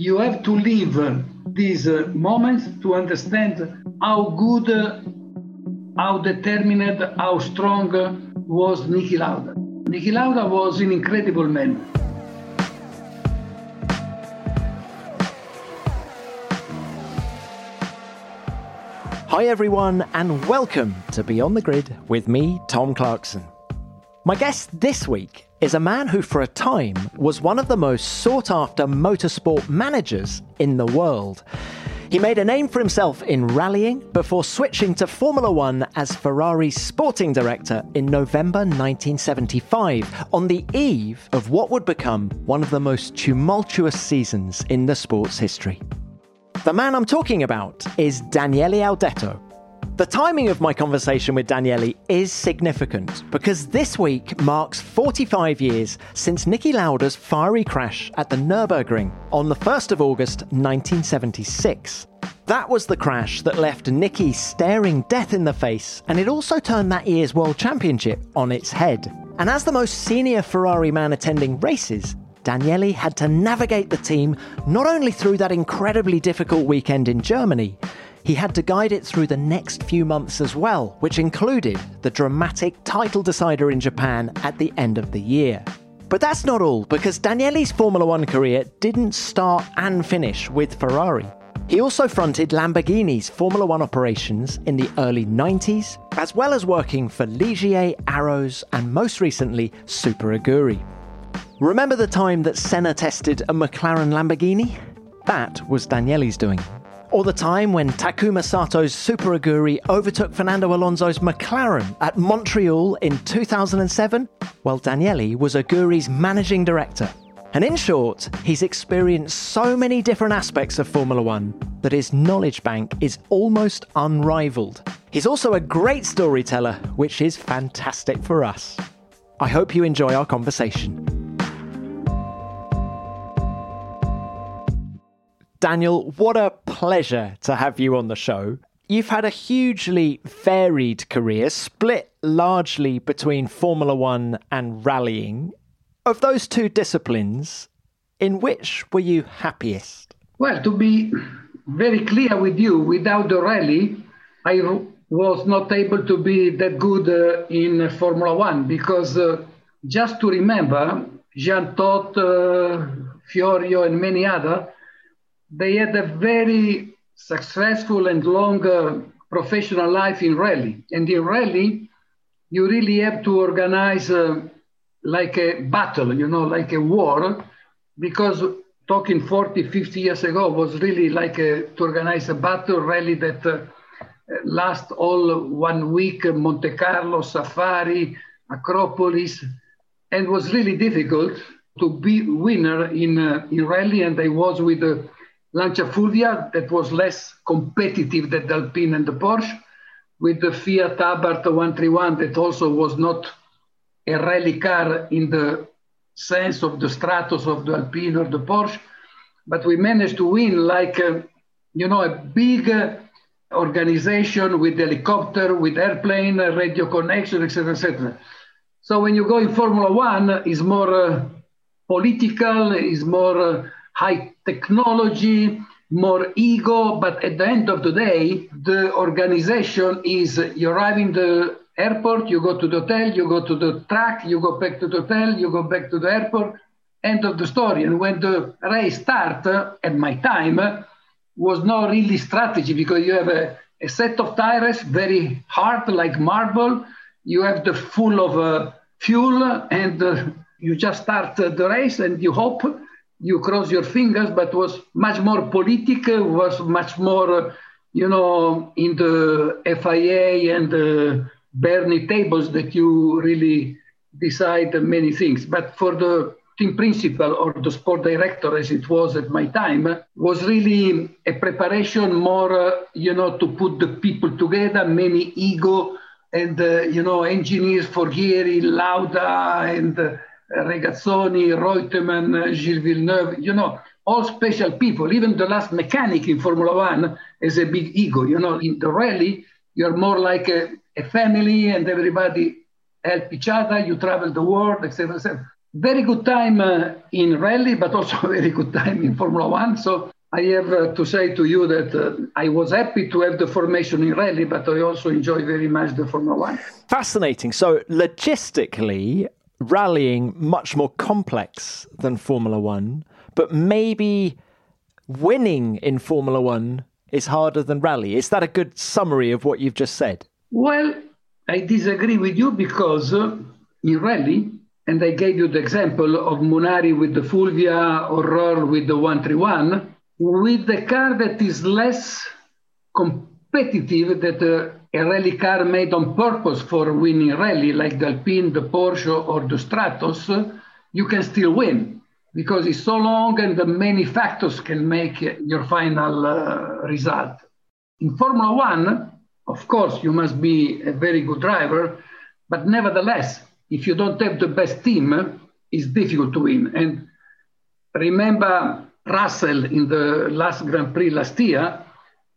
You have to live these uh, moments to understand how good, uh, how determined, how strong uh, was Niki Lauda. Niki Lauda was an incredible man. Hi, everyone, and welcome to Beyond the Grid with me, Tom Clarkson. My guest this week is a man who, for a time, was one of the most sought after motorsport managers in the world. He made a name for himself in rallying before switching to Formula One as Ferrari's sporting director in November 1975, on the eve of what would become one of the most tumultuous seasons in the sport's history. The man I'm talking about is Daniele Audetto. The timing of my conversation with Daniele is significant because this week marks 45 years since Niki Lauda's fiery crash at the Nürburgring on the 1st of August 1976. That was the crash that left Niki staring death in the face, and it also turned that year's World Championship on its head. And as the most senior Ferrari man attending races, Daniele had to navigate the team not only through that incredibly difficult weekend in Germany, he had to guide it through the next few months as well, which included the dramatic title decider in Japan at the end of the year. But that's not all, because Daniele's Formula One career didn't start and finish with Ferrari. He also fronted Lamborghini's Formula One operations in the early 90s, as well as working for Ligier, Arrows, and most recently, Super Aguri. Remember the time that Senna tested a McLaren Lamborghini? That was Daniele's doing. Or the time when Takuma Sato's Super Aguri overtook Fernando Alonso's McLaren at Montreal in 2007? Well, Daniele was Aguri's managing director. And in short, he's experienced so many different aspects of Formula One that his knowledge bank is almost unrivaled. He's also a great storyteller, which is fantastic for us. I hope you enjoy our conversation. Daniel, what a pleasure to have you on the show. You've had a hugely varied career, split largely between Formula One and rallying. Of those two disciplines, in which were you happiest? Well, to be very clear with you, without the rally, I was not able to be that good uh, in Formula One because uh, just to remember, Jean Todt, uh, Fiorio, and many others they had a very successful and long uh, professional life in rally. And in rally, you really have to organize uh, like a battle, you know, like a war, because talking 40, 50 years ago was really like a, to organize a battle rally that uh, last all one week, Monte Carlo, Safari, Acropolis, and was really difficult to be winner in, uh, in rally. And I was with the Lancia Fulvia that was less competitive than the Alpine and the Porsche, with the Fiat Abarth 131 that also was not a rally car in the sense of the Stratos of the Alpine or the Porsche, but we managed to win like a, you know a big uh, organization with helicopter, with airplane, uh, radio connection, etc., etc. So when you go in Formula One, it's more uh, political, is more uh, high technology, more ego, but at the end of the day, the organization is you arrive in the airport, you go to the hotel, you go to the track, you go back to the hotel, you go back to the airport, end of the story. And when the race start, uh, at my time, uh, was not really strategy because you have a, a, set of tires very hard like marble. You have the full of uh, fuel and uh, you just start the race and you hope you cross your fingers, but was much more political, was much more, you know, in the FIA and the Bernie tables that you really decide many things. But for the team principal or the sport director, as it was at my time, was really a preparation more, uh, you know, to put the people together, many ego and, uh, you know, engineers for Forghieri, Lauda, and uh, Regazzoni, Reutemann, Gilles Villeneuve, you know, all special people. Even the last mechanic in Formula One has a big ego. You know, in the rally, you're more like a, a family and everybody help each other. You travel the world, etc. etc. Very good time uh, in rally, but also very good time in Formula One. So I have uh, to say to you that uh, I was happy to have the formation in rally, but I also enjoy very much the Formula One. Fascinating. So logistically, rallying much more complex than Formula One, but maybe winning in Formula One is harder than rally. Is that a good summary of what you've just said? Well, I disagree with you because uh, in rally, and I gave you the example of Munari with the Fulvia or Röhrl with the 131, with the car that is less competitive that uh, a rally car made on purpose for winning rally, like the Alpine, the Porsche, or the Stratos, you can still win because it's so long and the many factors can make your final uh, result. In Formula One, of course, you must be a very good driver, but nevertheless, if you don't have the best team, it's difficult to win. And remember Russell in the last Grand Prix last year,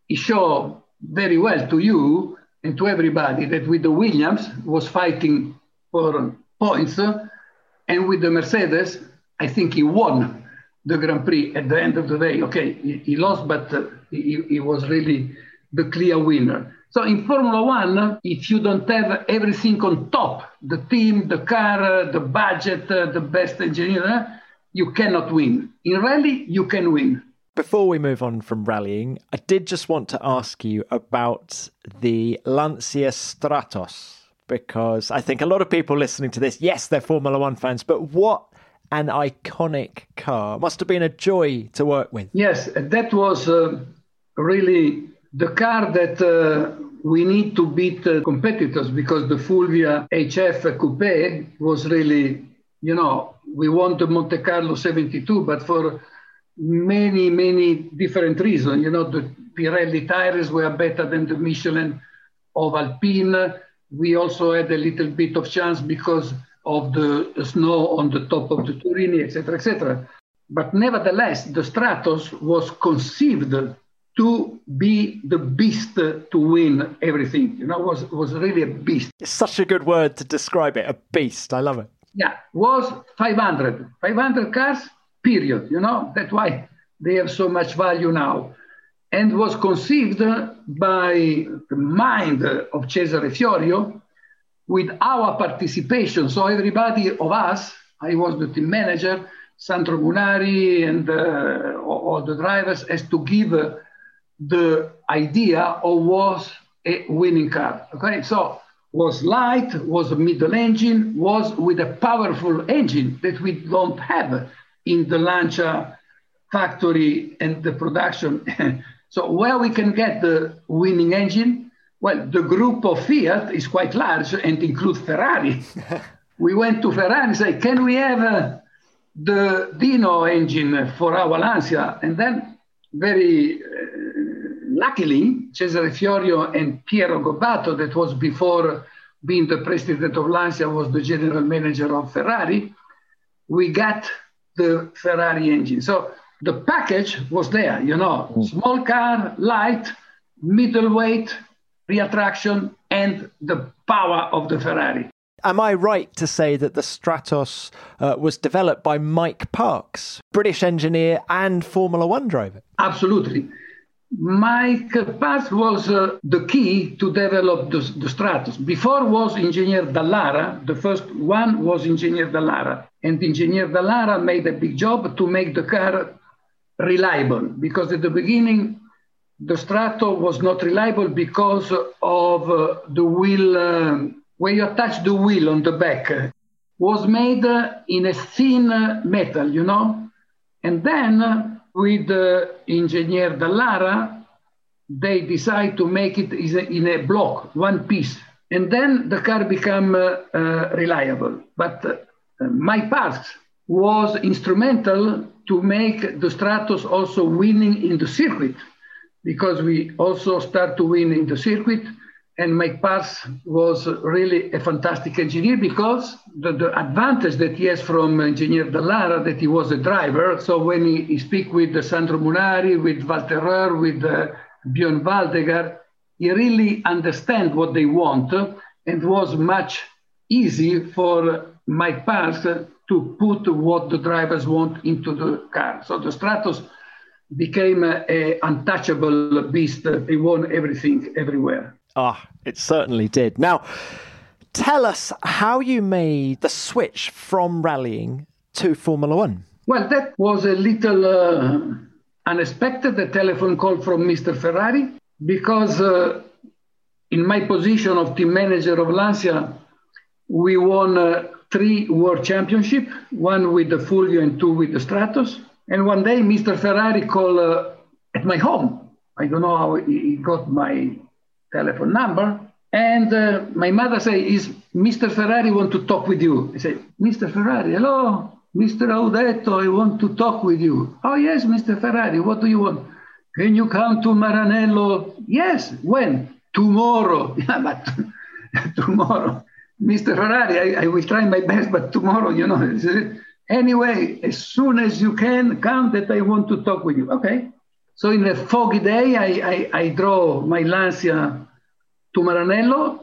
he showed very well to you and to everybody that with the Williams was fighting for points, and with the Mercedes, I think he won the Grand Prix at the end of the day. Okay, he, he lost, but uh, he, he was really the clear winner. So in Formula One, if you don't have everything on top, the team, the car, the budget, uh, the best engineer, you cannot win. In rally, you can win. Before we move on from rallying, I did just want to ask you about the Lancia Stratos because I think a lot of people listening to this, yes, they're Formula One fans, but what an iconic car. Must have been a joy to work with. Yes, that was uh, really the car that uh, we need to beat uh, competitors because the Fulvia HF Coupe was really, you know, we won the Monte Carlo 72, but for many, many different reasons. You know, the Pirelli tires were better than the Michelin of Alpine. We also had a little bit of chance because of the snow on the top of the Turini, etc., etc. But nevertheless, the Stratos was conceived to be the beast to win everything. You know, was was really a beast. It's such a good word to describe it, a beast. I love it. Yeah, was 500. 500 cars, period. You know, that's why they have so much value now. And was conceived by the mind of Cesare Fiorio with our participation. So everybody of us, I was the team manager, Sandro Munari and uh, all the drivers, has to give the idea of was a winning car. Okay, so was light, was a middle engine, was with a powerful engine that we don't have in the Lancia factory and the production. so where we can get the winning engine? Well, the group of Fiat is quite large and includes Ferrari. we went to Ferrari and said, can we have uh, the Dino engine for our Lancia? And then very uh, luckily, Cesare Fiorio and Piero Gobbato, that was before being the president of Lancia, was the general manager of Ferrari. We got the Ferrari engine. So the package was there, you know, mm. small car, light, middleweight, rear traction, and the power of the Ferrari. Am I right to say that the Stratos uh, was developed by Mike Parkes, British engineer and Formula One driver? Absolutely. Mike Parkes was uh, the key to develop the, the Stratos. Before was Engineer Dallara. The first one was Engineer Dallara. And Engineer Dallara made a big job to make the car reliable because at the beginning the Strato was not reliable because of uh, the wheel, uh, where you attach the wheel on the back, was made uh, in a thin uh, metal, you know? And then with engineer Dallara, they decide to make it in a block, one piece. And then the car become uh, uh, reliable. But uh, Mike Parkes was instrumental to make the Stratos also winning in the circuit because we also start to win in the circuit. And Mike Parkes was really a fantastic engineer because the, the advantage that he has from engineer Dallara that he was a driver. So when he, he speak with Sandro Munari, with Walter Röhrl, with uh, Björn Waldegard, he really understand what they want and was much easy for Mike Parkes to put what the drivers want into the car. So the Stratos became a, untouchable beast. He won everything everywhere. Ah, it certainly did. Now, tell us how you made the switch from rallying to Formula One. Well, that was a little uh, unexpected, a telephone call from Mr. Ferrari, because uh, in my position of team manager of Lancia, we won uh, three world championship, one with the Fulvio and two with the Stratos. And one day, Mr. Ferrari called uh, at my home. I don't know how he got my telephone number. And uh, my mother say, is Mr. Ferrari want to talk with you? I say, Mr. Ferrari, hello, Mr. Audetto, I want to talk with you. Oh, yes, Mr. Ferrari, what do you want? Can you come to Maranello? Yes, when? Tomorrow. Yeah, but tomorrow. Mr. Ferrari, I, I, will try my best, but tomorrow, you know. Anyway, as soon as you can, come that I want to talk with you. Okay. So in a foggy day, I, I, I drove my Lancia to Maranello.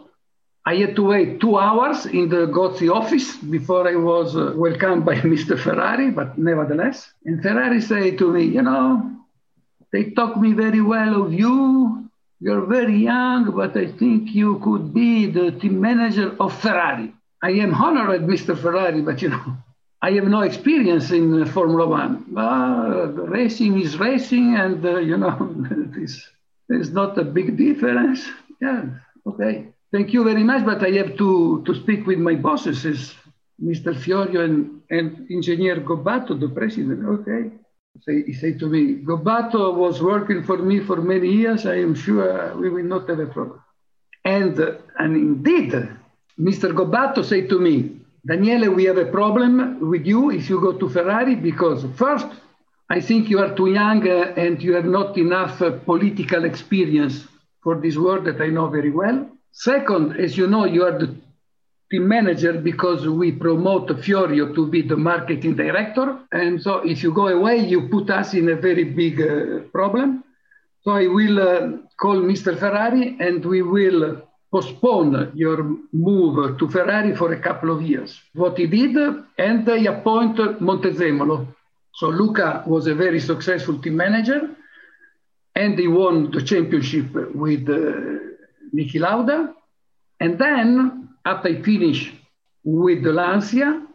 I had to wait two hours in the Gozzi office before I was uh, welcomed by Mr. Ferrari, but nevertheless. And Ferrari said to me, you know, they talk me very well of you. You're very young, but I think you could be the team manager of Ferrari. I am honored, Mr. Ferrari, but you know, I have no experience in Formula One. Uh, racing is racing, and uh, you know, there's not a big difference. Yeah, okay. Thank you very much, but I have to, to speak with my bosses, is Mr. Fiorio and, and Engineer Gobbato, the president. Okay. So he said to me, Gobbato was working for me for many years. I am sure we will not have a problem. And, and indeed, Mr. Gobbato said to me, Daniele, we have a problem with you if you go to Ferrari because first, I think you are too young uh, and you have not enough uh, political experience for this work that I know very well. Second, as you know, you are the team manager because we promote Fiorio to be the marketing director. And so if you go away, you put us in a very big uh, problem. So I will uh, call Mr. Ferrari and we will postpone your move to Ferrari for a couple of years. What he did, and they appointed Montezemolo. So Luca was a very successful team manager, and he won the championship with uh, Niki Lauda. And then, after I finished with the Lancia,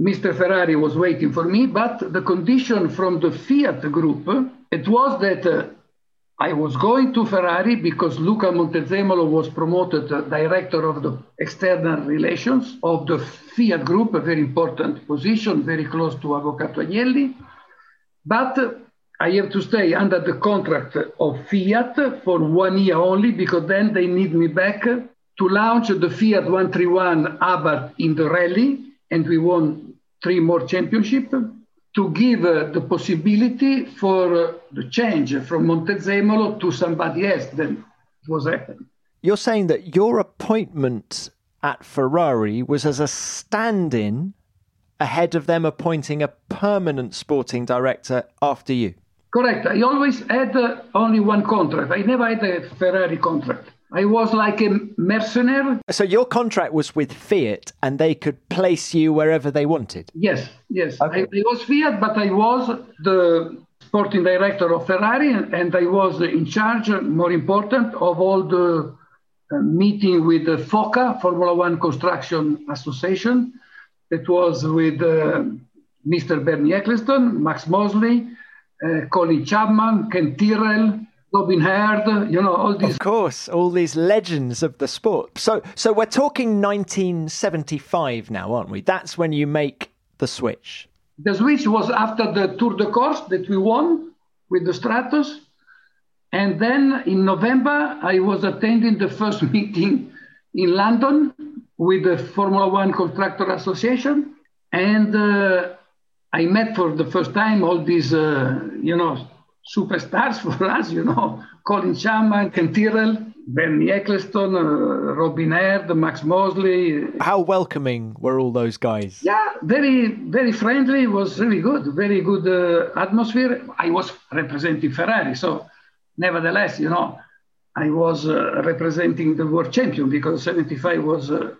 Mr. Ferrari was waiting for me, but the condition from the Fiat group, it was that uh, I was going to Ferrari because Luca Montezemolo was promoted uh, director of the external relations of the Fiat Group, a very important position, very close to Avvocato Agnelli. But uh, I have to stay under the contract of Fiat for one year only because then they need me back to launch the Fiat 131 Abarth in the rally, and we won three more championships to give uh, the possibility for uh, the change from Montezemolo to somebody else then was happening. You're saying that your appointment at Ferrari was as a stand in ahead of them appointing a permanent sporting director after you? Correct. I always had uh, only one contract. I never had a Ferrari contract. I was like a mercenary. So your contract was with Fiat, and they could place you wherever they wanted. Yes, yes. Okay. I, I, was Fiat, but I was the sporting director of Ferrari, and I was in charge, more important, of all the uh, meeting with the FOCA, Formula One Construction Association. It was with uh, Mr. Bernie Ecclestone, Max Mosley, uh, Colin Chapman, Ken Tyrrell, Robin Herd, you know, all these. Of course, all these legends of the sport. So, so we're talking 1975 now, aren't we? That's when you make the switch. The switch was after the Tour de Corse that we won with the Stratos. And then in November, I was attending the first meeting in London with the Formula One Constructor Association. And uh, I met for the first time all these, uh, you know, superstars for us, you know, Colin Chapman, Ken Tyrrell, Bernie Ecclestone, uh, Robin Herd, Max Mosley. How welcoming were all those guys? Yeah, very, very friendly. It was really good. Very good uh, atmosphere. I was representing Ferrari, so nevertheless, you know, I was uh, representing the world champion because 75 was uh,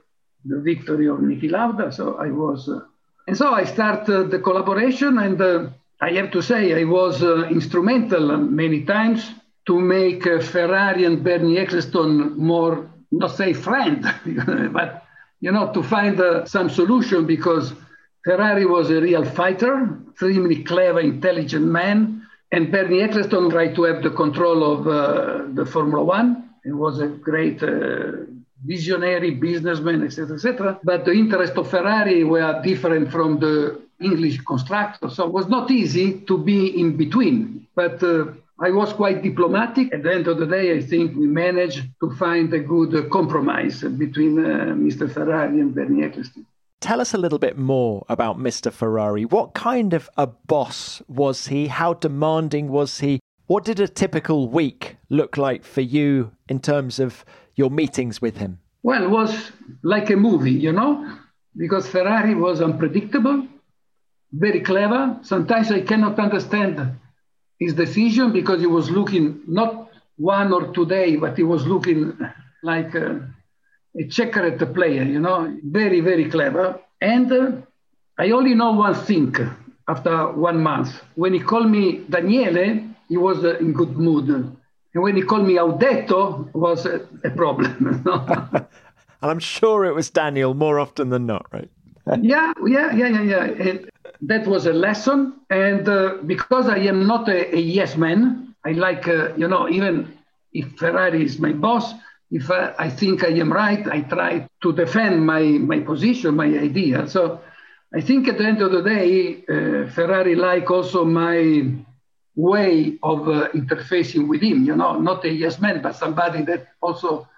the victory of Niki Lauda. So I was, uh, and so I started the collaboration, and uh, I have to say I was instrumental many times to make uh, Ferrari and Bernie Ecclestone more, not say friend, but you know, to find uh, some solution because Ferrari was a real fighter, extremely clever, intelligent man, and Bernie Ecclestone tried to have the control of uh, the Formula One. He was a great uh, visionary businessman, etc., etc. But the interest of Ferrari were different from the English constructor, so it was not easy to be in between. But uh, I was quite diplomatic. At the end of the day, I think we managed to find a good compromise between uh, Mr. Ferrari and Bernie Ecclestone. Tell us a little bit more about Mr. Ferrari. What kind of a boss was he? How demanding was he? What did a typical week look like for you in terms of your meetings with him? Well, it was like a movie, you know, because Ferrari was unpredictable, very clever. Sometimes I cannot understand his decision because he was looking not one or two days, but he was looking like a, a checkered player, you know, very, very clever. And uh, I only know one thing after one month. When he called me Daniele, he was uh, in good mood. And when he called me Audetto, was a, a problem. and I'm sure it was Daniel more often than not, right? yeah, yeah, yeah, yeah, yeah that was a lesson. And uh, because I am not a, a yes man, I like, uh, you know, even if Ferrari is my boss, if I, I, think I am right, I try to defend my, my position, my idea. So I think at the end of the day, uh, Ferrari like also my way of uh, interfacing with him, you know, not a yes man, but somebody that also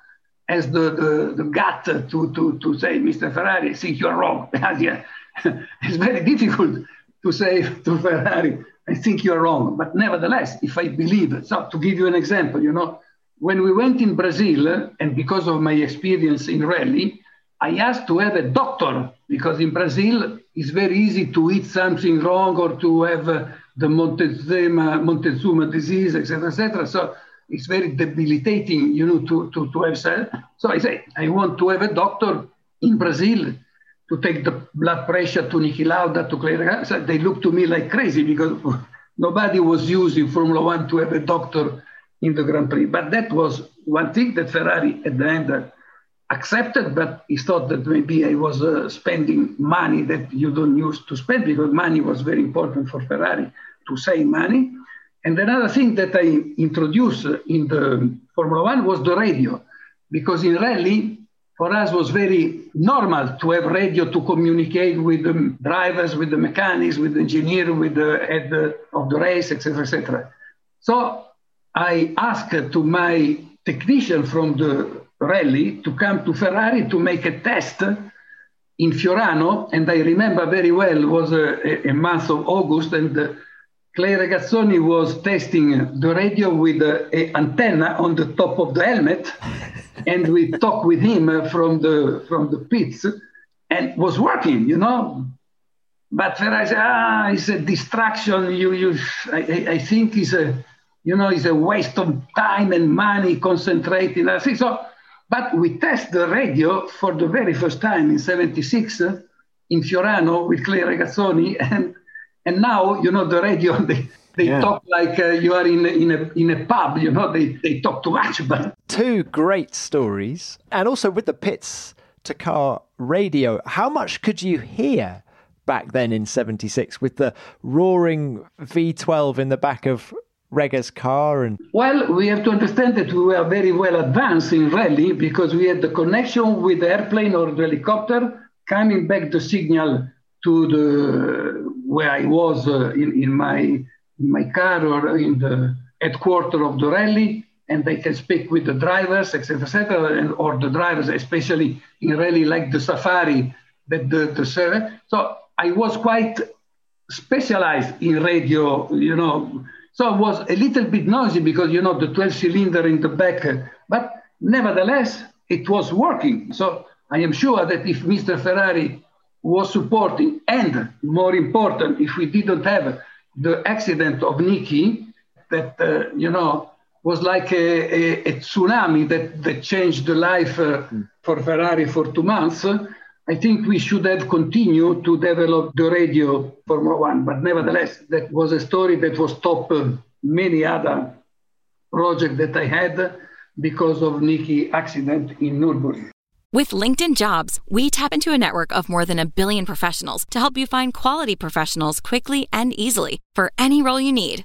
has the, the, the gut to, to, to say, Mr. Ferrari, I think you're wrong. it's very difficult to say to Ferrari, I think you're wrong. But nevertheless, if I believe, so to give you an example, you know, when we went in Brazil, and because of my experience in rally, I asked to have a doctor because in Brazil it's very easy to eat something wrong or to have uh, the Montezuma, Montezuma disease, etc., etc. So it's very debilitating, you know, to, to, to have. Said so I say, I want to have a doctor in Brazil to take the blood pressure to Niki Lauda, to Clay. So they looked to me like crazy because nobody was using Formula One to have a doctor in the Grand Prix. But that was one thing that Ferrari at the end accepted, but he thought that maybe I was uh, spending money that you don't use to spend because money was very important for Ferrari to save money. And another thing that I introduced in the Formula One was the radio, because in rally, for us was very normal to have radio to communicate with the drivers, with the mechanics, with the engineer, with the head of the race, etc., etc. So I asked to my technician from the rally to come to Ferrari to make a test in Fiorano, and I remember very well it was a, a month of August, and uh, Clay Regazzoni was testing the radio with an antenna on the top of the helmet and we talked with him uh, from the from the pits, and was working, you know. But Ferrari said, ah, it's a distraction. You, you, I, I think it's a, you know, it's a waste of time and money concentrating. I think so. But we test the radio for the very first time in '76 uh, in Fiorano with Clay Regazzoni, and and now you know the radio. They, they yeah. talk like uh, you are in in a in a pub. You know, they they talk too much. But two great stories, and also with the pits to car radio. How much could you hear back then in '76 with the roaring V12 in the back of Rega's car and well we have to understand that we were very well advanced in rally because we had the connection with the airplane or the helicopter coming back the signal to the where I was uh, in, in my in my car or in the headquarters of the rally, and they can speak with the drivers, etc., etc., and or the drivers, especially in rally like the safari, that the, the So I was quite specialized in radio, you know. So it was a little bit noisy because, you know, the 12 cylinder in the back, but nevertheless, it was working. So I am sure that if Mr. Ferrari was supporting, and more important, if we didn't have the accident of Niki, that, uh, you know, was like a, a, a, tsunami that, that changed the life uh, mm. for Ferrari for two months. I think we should have continued to develop the radio Formula One, but nevertheless, that was a story that was top uh, many other projects that I had because of Niki accident in Nürburgring. With LinkedIn Jobs, we tap into a network of more than a billion professionals to help you find quality professionals quickly and easily for any role you need.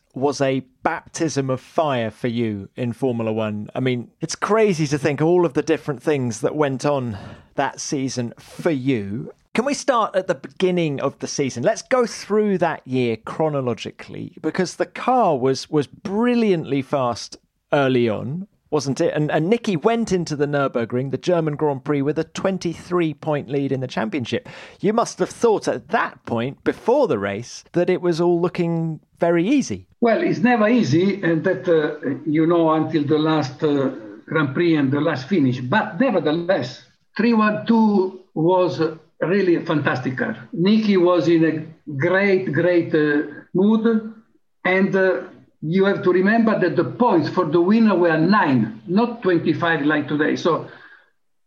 was a baptism of fire for you in Formula One. I mean, it's crazy to think all of the different things that went on that season for you. Can we start at the beginning of the season? Let's go through that year chronologically because the car was was brilliantly fast early on wasn't it? And, and Niki went into the Nürburgring, the German Grand Prix, with a 23 point lead in the championship. You must have thought at that point, before the race, that it was all looking very easy. Well, it's never easy, and that, uh, you know, until the last uh, Grand Prix and the last finish. But nevertheless, 312 was really a fantastic car. Niki was in a great, great uh, mood. And uh, you have to remember that the points for the winner were nine, not 25 like today. So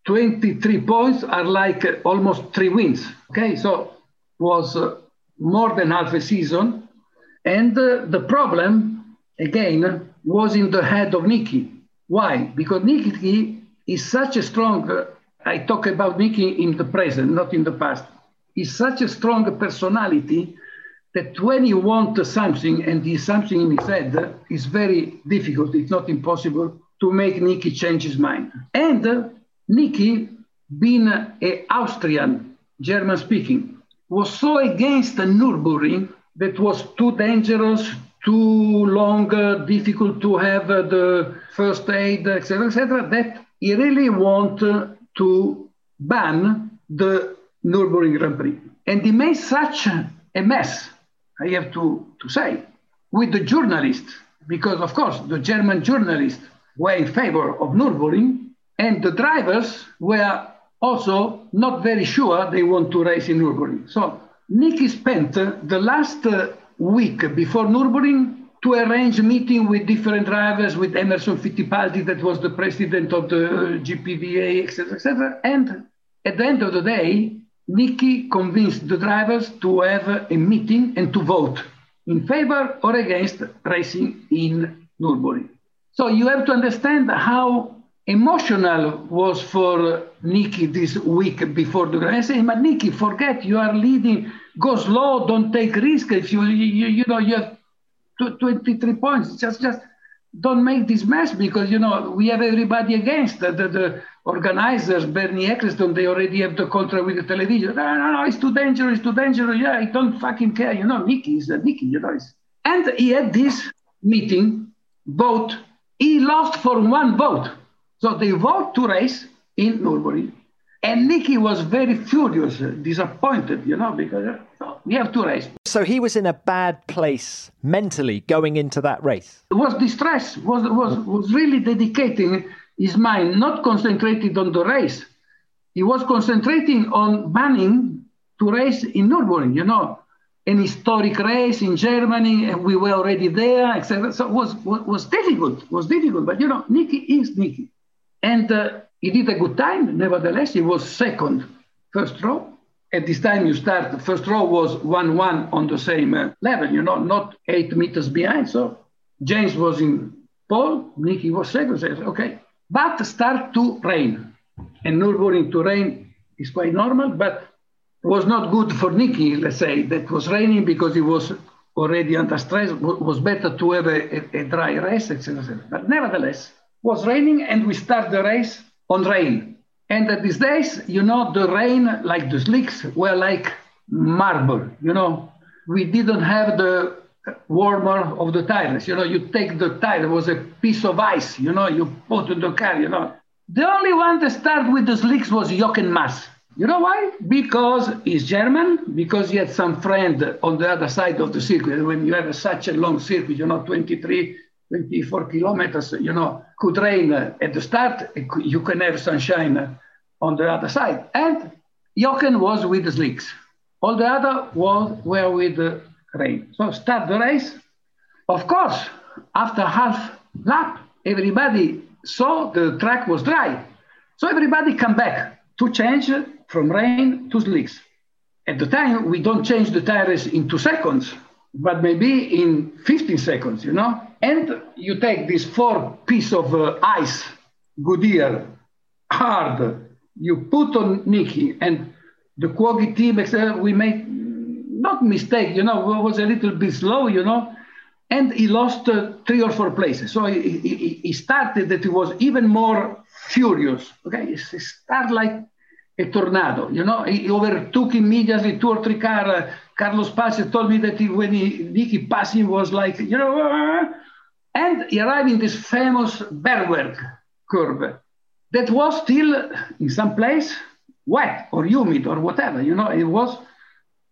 23 points are like uh, almost three wins. Okay, so was uh, more than half a season. And uh, the problem, again, was in the head of Niki. Why? Because Niki is such a strong, uh, I talk about Niki in the present, not in the past. He's such a strong personality that when you want something and the something in his head is very difficult, it's not impossible to make Niki change his mind. And uh, Niki, being an Austrian, German speaking, was so against the Nürburgring that was too dangerous, too long, uh, difficult to have uh, the first aid, etc., etc., that he really wanted to ban the Nürburgring Grand Prix. And he made such a mess I have to, to say, with the journalists, because of course the German journalists were in favor of Nürburgring, and the drivers were also not very sure they want to race in Nürburgring. So Niki spent the last uh, week before Nürburgring to arrange meeting with different drivers, with Emerson Fittipaldi, that was the president of the GPDA, etc., etc. And at the end of the day, Niki convinced the drivers to have a meeting and to vote in favor or against racing in Nürburgring. So you have to understand how emotional was for Niki this week before the race. But Niki, forget you are leading. Go slow. Don't take risk. If you you, you know you have 23 points, just just don't make this mess because you know we have everybody against the, the, the organizers, Bernie Ecclestone, they already have the contract with the television. No, no, no, it's too dangerous, it's too dangerous. Yeah, I don't fucking care. You know, Niki is a Niki, you know. And he had this meeting, vote. He lost for one vote. So they vote to race in Nürburgring. And Niki was very furious, disappointed, you know, because uh, we have to race. So he was in a bad place mentally going into that race. It was distress, was, was, was really dedicating his mind not concentrated on the race. He was concentrating on banning to race in Nürburgring, you know, an historic race in Germany, and we were already there, etc. So it was, was, was difficult, was difficult. But, you know, Niki is Niki. And uh, he did a good time. Nevertheless, he was second, first row. At this time, you start, the first row was 1 1 on the same uh, level, you know, not eight meters behind. So James was in pole, Niki was second. So, okay, but start to rain. And Nürburgring to rain is quite normal, but was not good for Niki, let's say, that was raining because he was already under stress. Was better to have a, a, a dry race, etc., etc. But nevertheless, was raining and we start the race on rain. And at these days, you know, the rain, like the slicks, were like marble, you know. We didn't have the warmer of the tires. You know, you take the tire, it was a piece of ice, you know, you put in the car, you know. The only one that started with the slicks was Jochen Mass. You know why? Because he's German, because he had some friend on the other side of the circuit. When you have such a long circuit, you know, 23, 24 kilometers, you know, could rain at the start, you can have sunshine on the other side. And Jochen was with the slicks. All the other was, were with the rain. So start the race. Of course, after half lap, everybody saw the track was dry. So everybody come back to change from rain to slicks. At the time, we don't change the tires in two seconds, but maybe in 15 seconds, you know? And you take this four piece of uh, ice, Goodyear, hard, you put on Niki and the Quaggy team, we made not mistake, you know, was a little bit slow, you know, and he lost uh, three or four places. So he, he, he, started that he was even more furious. Okay, he started like a tornado, you know. He overtook immediately two or three cars. Uh, Carlos Pace told me that he, when he, Niki passing was like, you know, uh, and he arrived in this famous Bergwerk curve that was still in some place wet or humid or whatever, you know, it was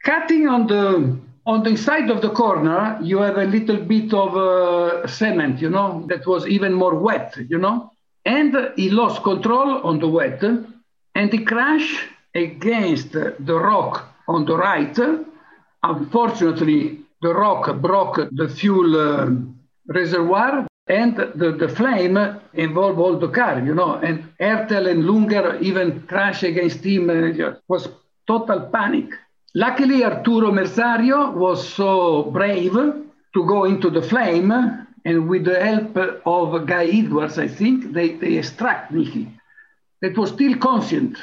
cutting on the on the side of the corner, you have a little bit of uh, cement, you know, that was even more wet, you know. And he lost control on the wet and he crashed against the rock on the right. Unfortunately, the rock broke the fuel uh, reservoir and the, the flame involved all the car, you know. And Ertl and Lunger even crashed against him. It uh, was total panic. Luckily, Arturo Merzario was so brave to go into the flame, and with the help of Guy Edwards, I think, they, they extract Niki. That was still conscient.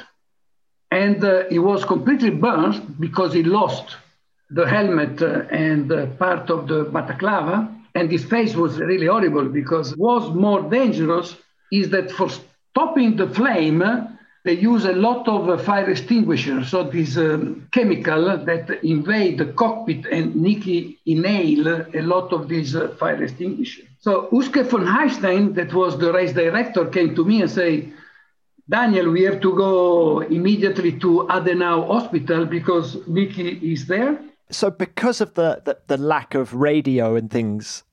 And uh, he was completely burned because he lost the helmet uh, and uh, part of the balaclava. And his face was really horrible because was more dangerous is that for stopping the flame, they use a lot of uh, fire extinguishers. So this um, chemical that invade the cockpit and Niki inhale a lot of these uh, fire extinguishers. So Huschke von Hanstein, that was the race director, came to me and say, Daniel, we have to go immediately to Adenau Hospital because Niki is there. So because of the, the, the lack of radio and things,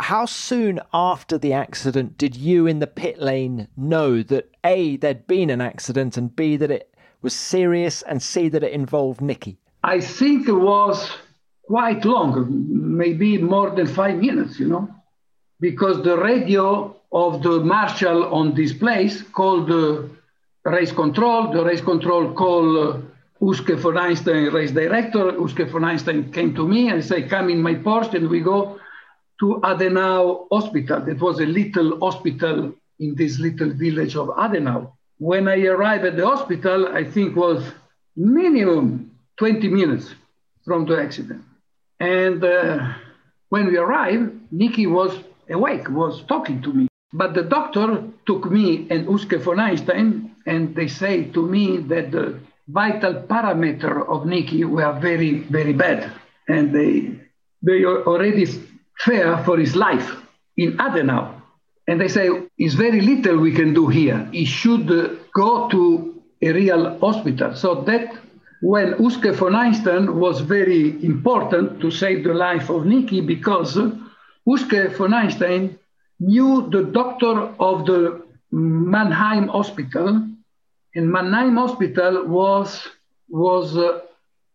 how soon after the accident did you in the pit lane know that A, there'd been an accident, and B, that it was serious, and C, that it involved Niki? I think it was quite long, maybe more than five minutes, you know, because the radio of the marshal on this place called the race control, the race control called uh, Huschke von Hanstein, race director. Huschke von Hanstein came to me and said, come in my Porsche and we go to Adenau Hospital. It was a little hospital in this little village of Adenau. When I arrived at the hospital, I think was minimum 20 minutes from the accident. And uh, when we arrived, Niki was awake, was talking to me. But the doctor took me and Huschke von Hanstein, and they say to me that the vital parameter of Niki were very, very bad. And they, they already fear for his life in Adenau. And they say, it's very little we can do here. He should uh, go to a real hospital. So that when Huschke von Hanstein was very important to save the life of Niki because Huschke von Hanstein knew the doctor of the Mannheim Hospital. And Mannheim Hospital was, was uh,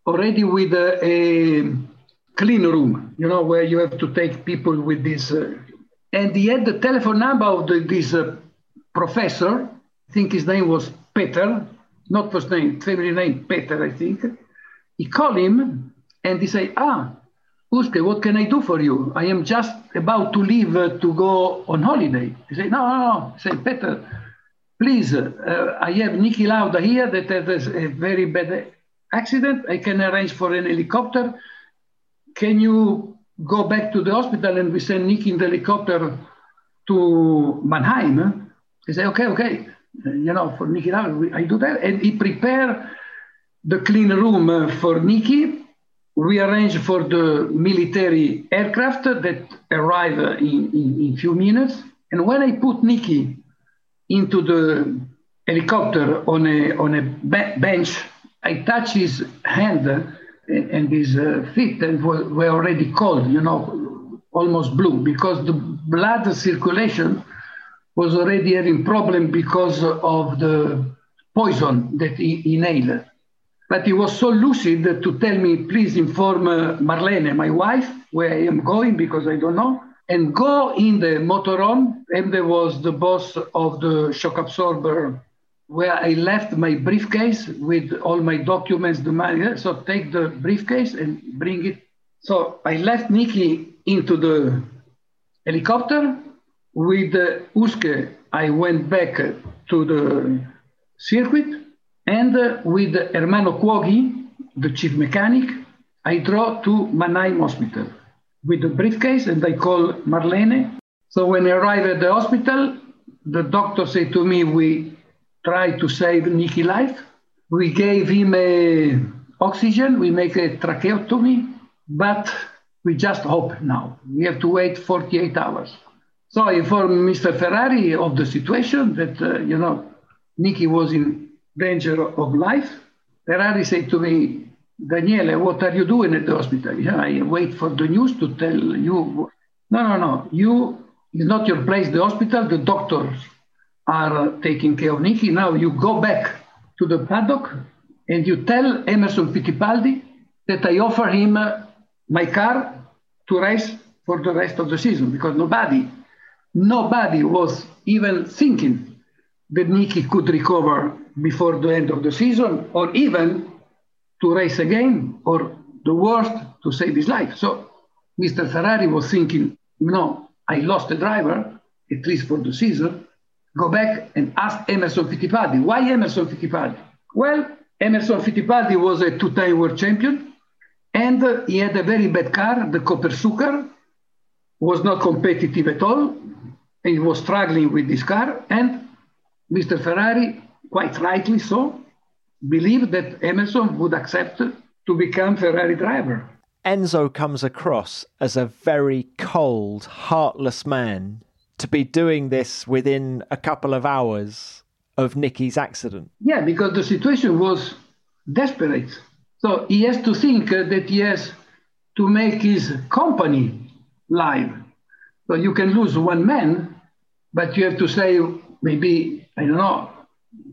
already with a, a clean room, you know, where you have to take people with this. Uh, and he had the telephone number of the, this uh, professor. I think his name was Peter, not first name, family name Peter, I think. He called him and he said, Ah, Huschke, what can I do for you? I am just about to leave uh, to go on holiday. He said, No, no, no. He said, Peter, please, uh, I have Niki Lauda here that has a very bad accident. I can arrange for an helicopter can you go back to the hospital and we send Nick in the helicopter to Mannheim? He said, okay, okay, you know, for Lauda, I do that. And he prepared the clean room uh, for Niki. We arranged for the military aircraft that arrive in, in, in few minutes. And when I put Niki into the helicopter on a, on a bench, I touch his hand and his uh, feet and were already cold, you know, almost blue because the blood circulation was already having problem because of the poison that he inhaled. But he was so lucid to tell me, please inform uh, Marlene, my wife, where I am going because I don't know, and go in the motorhome. And there was the boss of the shock absorber where I left my briefcase with all my documents, the money. So take the briefcase and bring it. So I left Niki into the helicopter. With uh, Huschke, I went back to the circuit. And uh, with Ermanno Cuoghi, the chief mechanic, I drove to Mannheim Hospital with the briefcase and I call Marlene. So when I arrived at the hospital, the doctor said to me, we try to save Niki life. We gave him a oxygen, we make a tracheotomy, but we just hope now. We have to wait 48 hours. So I informed Mr. Ferrari of the situation that, uh, you know, Niki was in danger of life. Ferrari said to me, Daniele, what are you doing at the hospital? Yeah, I wait for the news to tell you. No, no, no. You, it's not your place, the hospital, the doctors are taking care of Niki. Now you go back to the paddock and you tell Emerson Fittipaldi that I offer him uh, my car to race for the rest of the season because nobody, nobody was even thinking that Niki could recover before the end of the season or even to race again or the worst to save his life. So Mr. Ferrari was thinking, no, I lost a driver, at least for the season go back and ask Emerson Fittipaldi. Why Emerson Fittipaldi? Well, Emerson Fittipaldi was a two-time world champion, and uh, he had a very bad car. The Copersucar was not competitive at all, and he was struggling with this car. And Mr. Ferrari, quite rightly so, believed that Emerson would accept to become Ferrari driver. Enzo comes across as a very cold, heartless man to be doing this within a couple of hours of Niki's accident. Yeah, because the situation was desperate. So he has to think that he has to make his company live. So you can lose one man, but you have to say maybe, I don't know,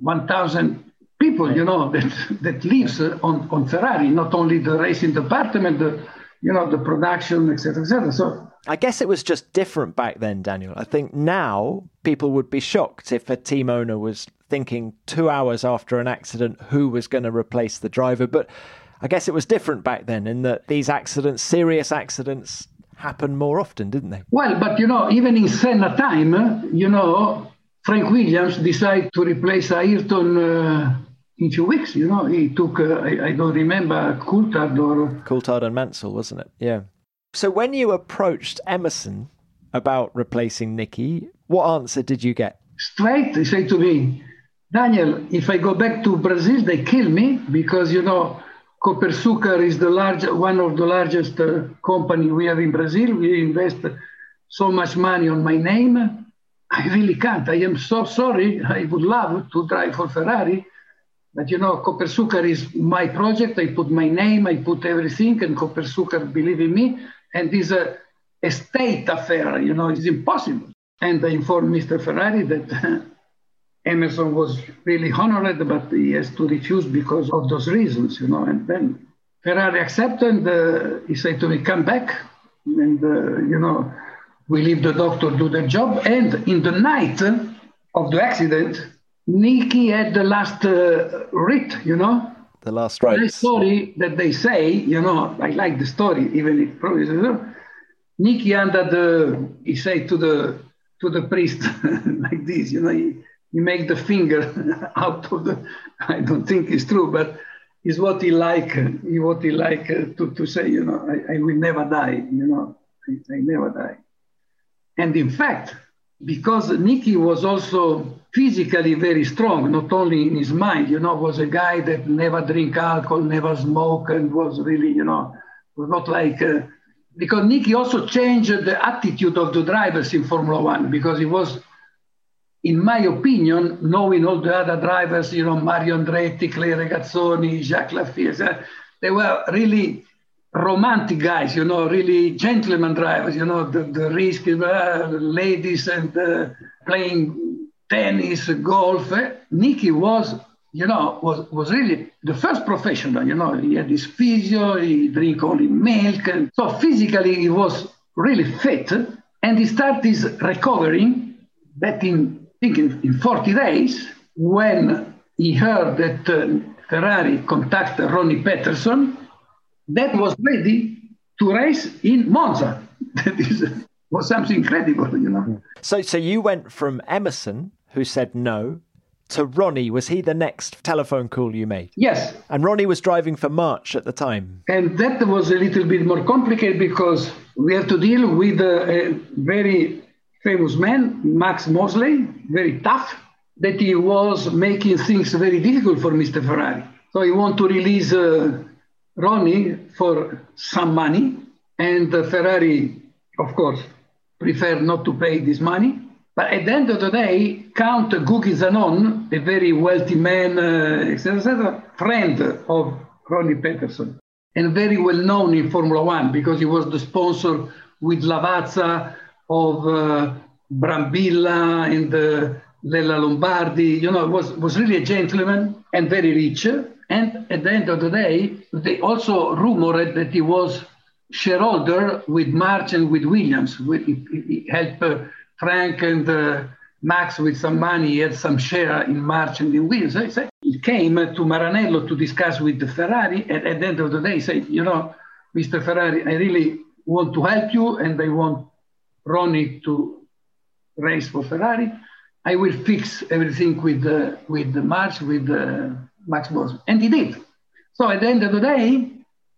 1,000 people, you know, that, that lives on, on Ferrari, not only the racing department, the, you know, the production, etc., etc. So I guess it was just different back then, Daniel. I think now people would be shocked if a team owner was thinking two hours after an accident who was going to replace the driver. But I guess it was different back then in that these accidents, serious accidents, happen more often, didn't they? Well, but you know, even in Senna time, you know, Frank Williams decided to replace Ayrton. Uh, in few weeks, you know, he took, uh, I, I, don't remember, Coulthard or... Coulthard and Mansell, wasn't it? Yeah. So when you approached Emerson about replacing Niki, what answer did you get? Straight, he said to me, Daniel, if I go back to Brazil, they kill me because, you know, Copersucar is the large, one of the largest uh, company we have in Brazil. We invest so much money on my name. I really can't. I am so sorry. I would love to drive for Ferrari. But you know, Copersucar is my project. I put my name, I put everything, and Copersucar believe in me and is a, a state affair, you know, it's impossible. And I informed Mr. Ferrari that Emerson was really honored, but he has to refuse because of those reasons, you know. And then Ferrari accepted. Uh, he said to me, "Come back," and uh, you know, we leave the doctor do the job. And in the night of the accident, Niki had the last uh, writ, you know, the last race. The story that they say, you know, I like the story, even if probably Niki under the he say to the to the priest like this, you know, he, he make the finger out of the. I don't think it's true, but is what he like. He what he like uh, to to say, you know, I, I will never die, you know, I, I never die. And in fact, because Niki was also physically very strong, not only in his mind, you know, was a guy that never drink alcohol, never smoke, and was really, you know, was not like, uh, because Niki also changed the attitude of the drivers in Formula One because he was, in my opinion, knowing all the other drivers, you know, Mario Andretti, Clay Regazzoni, Jacques Laffite, uh, they were really romantic guys, you know, really gentleman drivers, you know, the, the risk, uh, ladies and uh, playing tennis, golf. Eh? Niki was, you know, was, was really the first professional, you know, he had his physio, he drink only milk. And so physically he was really fit and he started recovering that in, I think in, in 40 days when he heard that uh, Ferrari contacted Ronnie Peterson that was ready to race in Monza. that is, was something incredible, you know. So, so you went from Emerson, who said no, to Ronnie. Was he the next telephone call you made? Yes. And Ronnie was driving for March at the time. And that was a little bit more complicated because we have to deal with a, a very famous man, Max Mosley, very tough, that he was making things very difficult for Mr. Ferrari. So he wanted to release uh, Ronnie for some money, and Ferrari, of course, preferred not to pay this money. But at the end of the day, Count Gugi Zanon, a very wealthy man, uh, friend of Ronnie Peterson, and very well known in Formula One because he was the sponsor with Lavazza of uh, Brambilla and uh, Lella Lombardi. You know, was was really a gentleman and very rich. And at the end of the day, they also rumored that he was shareholder with March and with Williams. He, he helped uh, Frank and uh, Max with some money. He had some share in March and in Williams. He came to Maranello to discuss with the Ferrari. And at the end of the day, he said, you know, Mr. Ferrari, I really want to help you and I want Ronnie to race for Ferrari. I will fix everything with uh, with March, with uh, Max Bosman. And he did. So at the end of the day,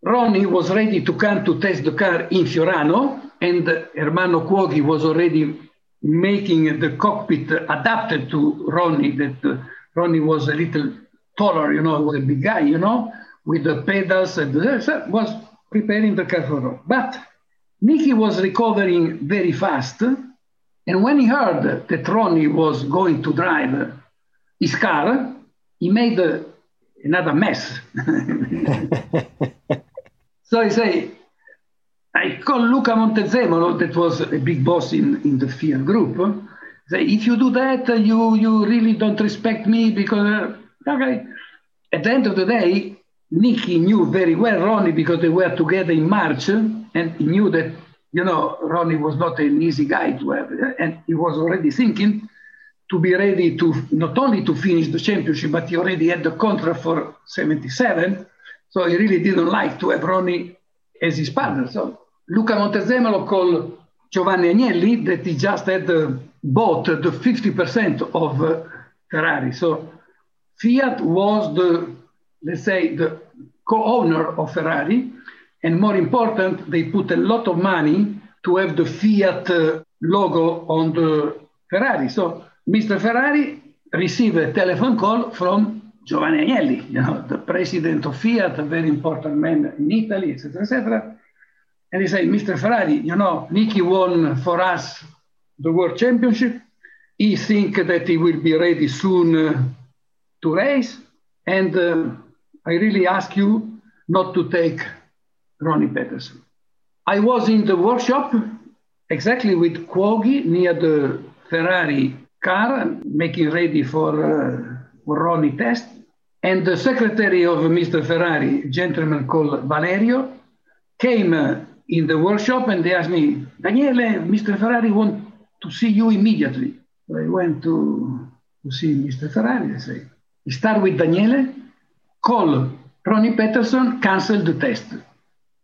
Ronnie was ready to come to test the car in Fiorano, and Ermanno Cuoghi was already making the cockpit adapted to Ronnie, that uh, Ronnie was a little taller, you know, was a big guy, you know, with the pedals, and uh, was preparing the car for Ronnie. But Niki was recovering very fast, and when he heard that Ronnie was going to drive his car, he made a another mess. so I say, I call Luca Montezemolo, that was a big boss in, in the Fiat group. Say, if you do that, you, you really don't respect me because, uh, okay. At the end of the day, Niki knew very well Ronnie because they were together in March and he knew that, you know, Ronnie was not an easy guy to have. And he was already thinking, to be ready to not only to finish the championship, but he already had the contract for 77. So he really didn't like to have Ronnie as his partner. So Luca Montezemolo called Giovanni Agnelli that he just had uh, bought the 50% of uh, Ferrari. So Fiat was the, let's say, the co-owner of Ferrari. And more important, they put a lot of money to have the Fiat uh, logo on the Ferrari. So Mr. Ferrari received a telephone call from Giovanni Agnelli, you know, the president of Fiat, a very important man in Italy, etc., etc. And he said, Mr. Ferrari, you know, Niki won for us the World Championship. He think that he will be ready soon uh, to race. And uh, I really ask you not to take Ronnie Peterson. I was in the workshop exactly with Cuoghi near the Ferrari car, making ready for, uh, for Ronnie test. And the secretary of Mr. Ferrari, gentleman called Valerio, came uh, in the workshop and they asked me, Daniele, Mr. Ferrari want to see you immediately. So I went to, to see Mr. Ferrari. I say, start with Daniele, call Ronnie Peterson, cancel the test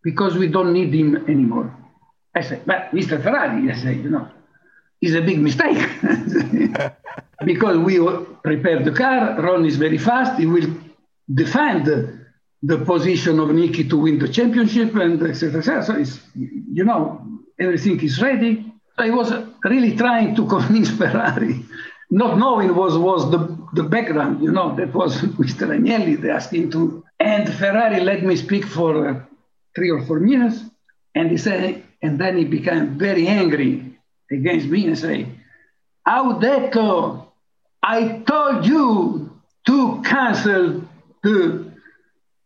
because we don't need him anymore. I said, but Mr. Ferrari, I say, you know, is a big mistake because we prepared the car. Ron is very fast. He will defend the position of Niki to win the championship and etc. etc. So it's, you know, everything is ready. I was really trying to convince Ferrari, not knowing was was the, the background, you know, that was Mr. Agnelli, they asked him to. And Ferrari let me speak for three or four minutes. And he said, and then he became very angry against me and say, Audetto, I told you to cancel the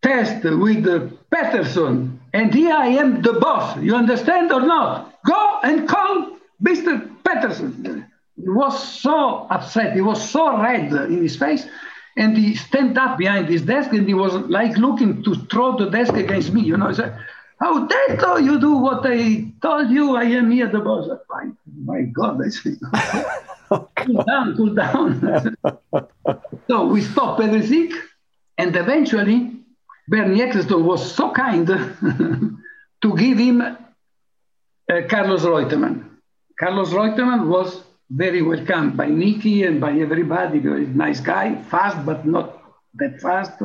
test with Peterson, and here I am the boss. You understand or not? Go and call Mr. Peterson. He was so upset. He was so red in his face. And he stand up behind his desk and he was like looking to throw the desk against me. You know, How dare you do what I told you? I am here the boss. My, my God, I said, cool down, cool down. so we stopped everything. And eventually, Bernie Ecclestone was so kind to give him uh, Carlos Reutemann. Carlos Reutemann was very welcomed by Niki and by everybody. Very nice guy, fast but not that fast,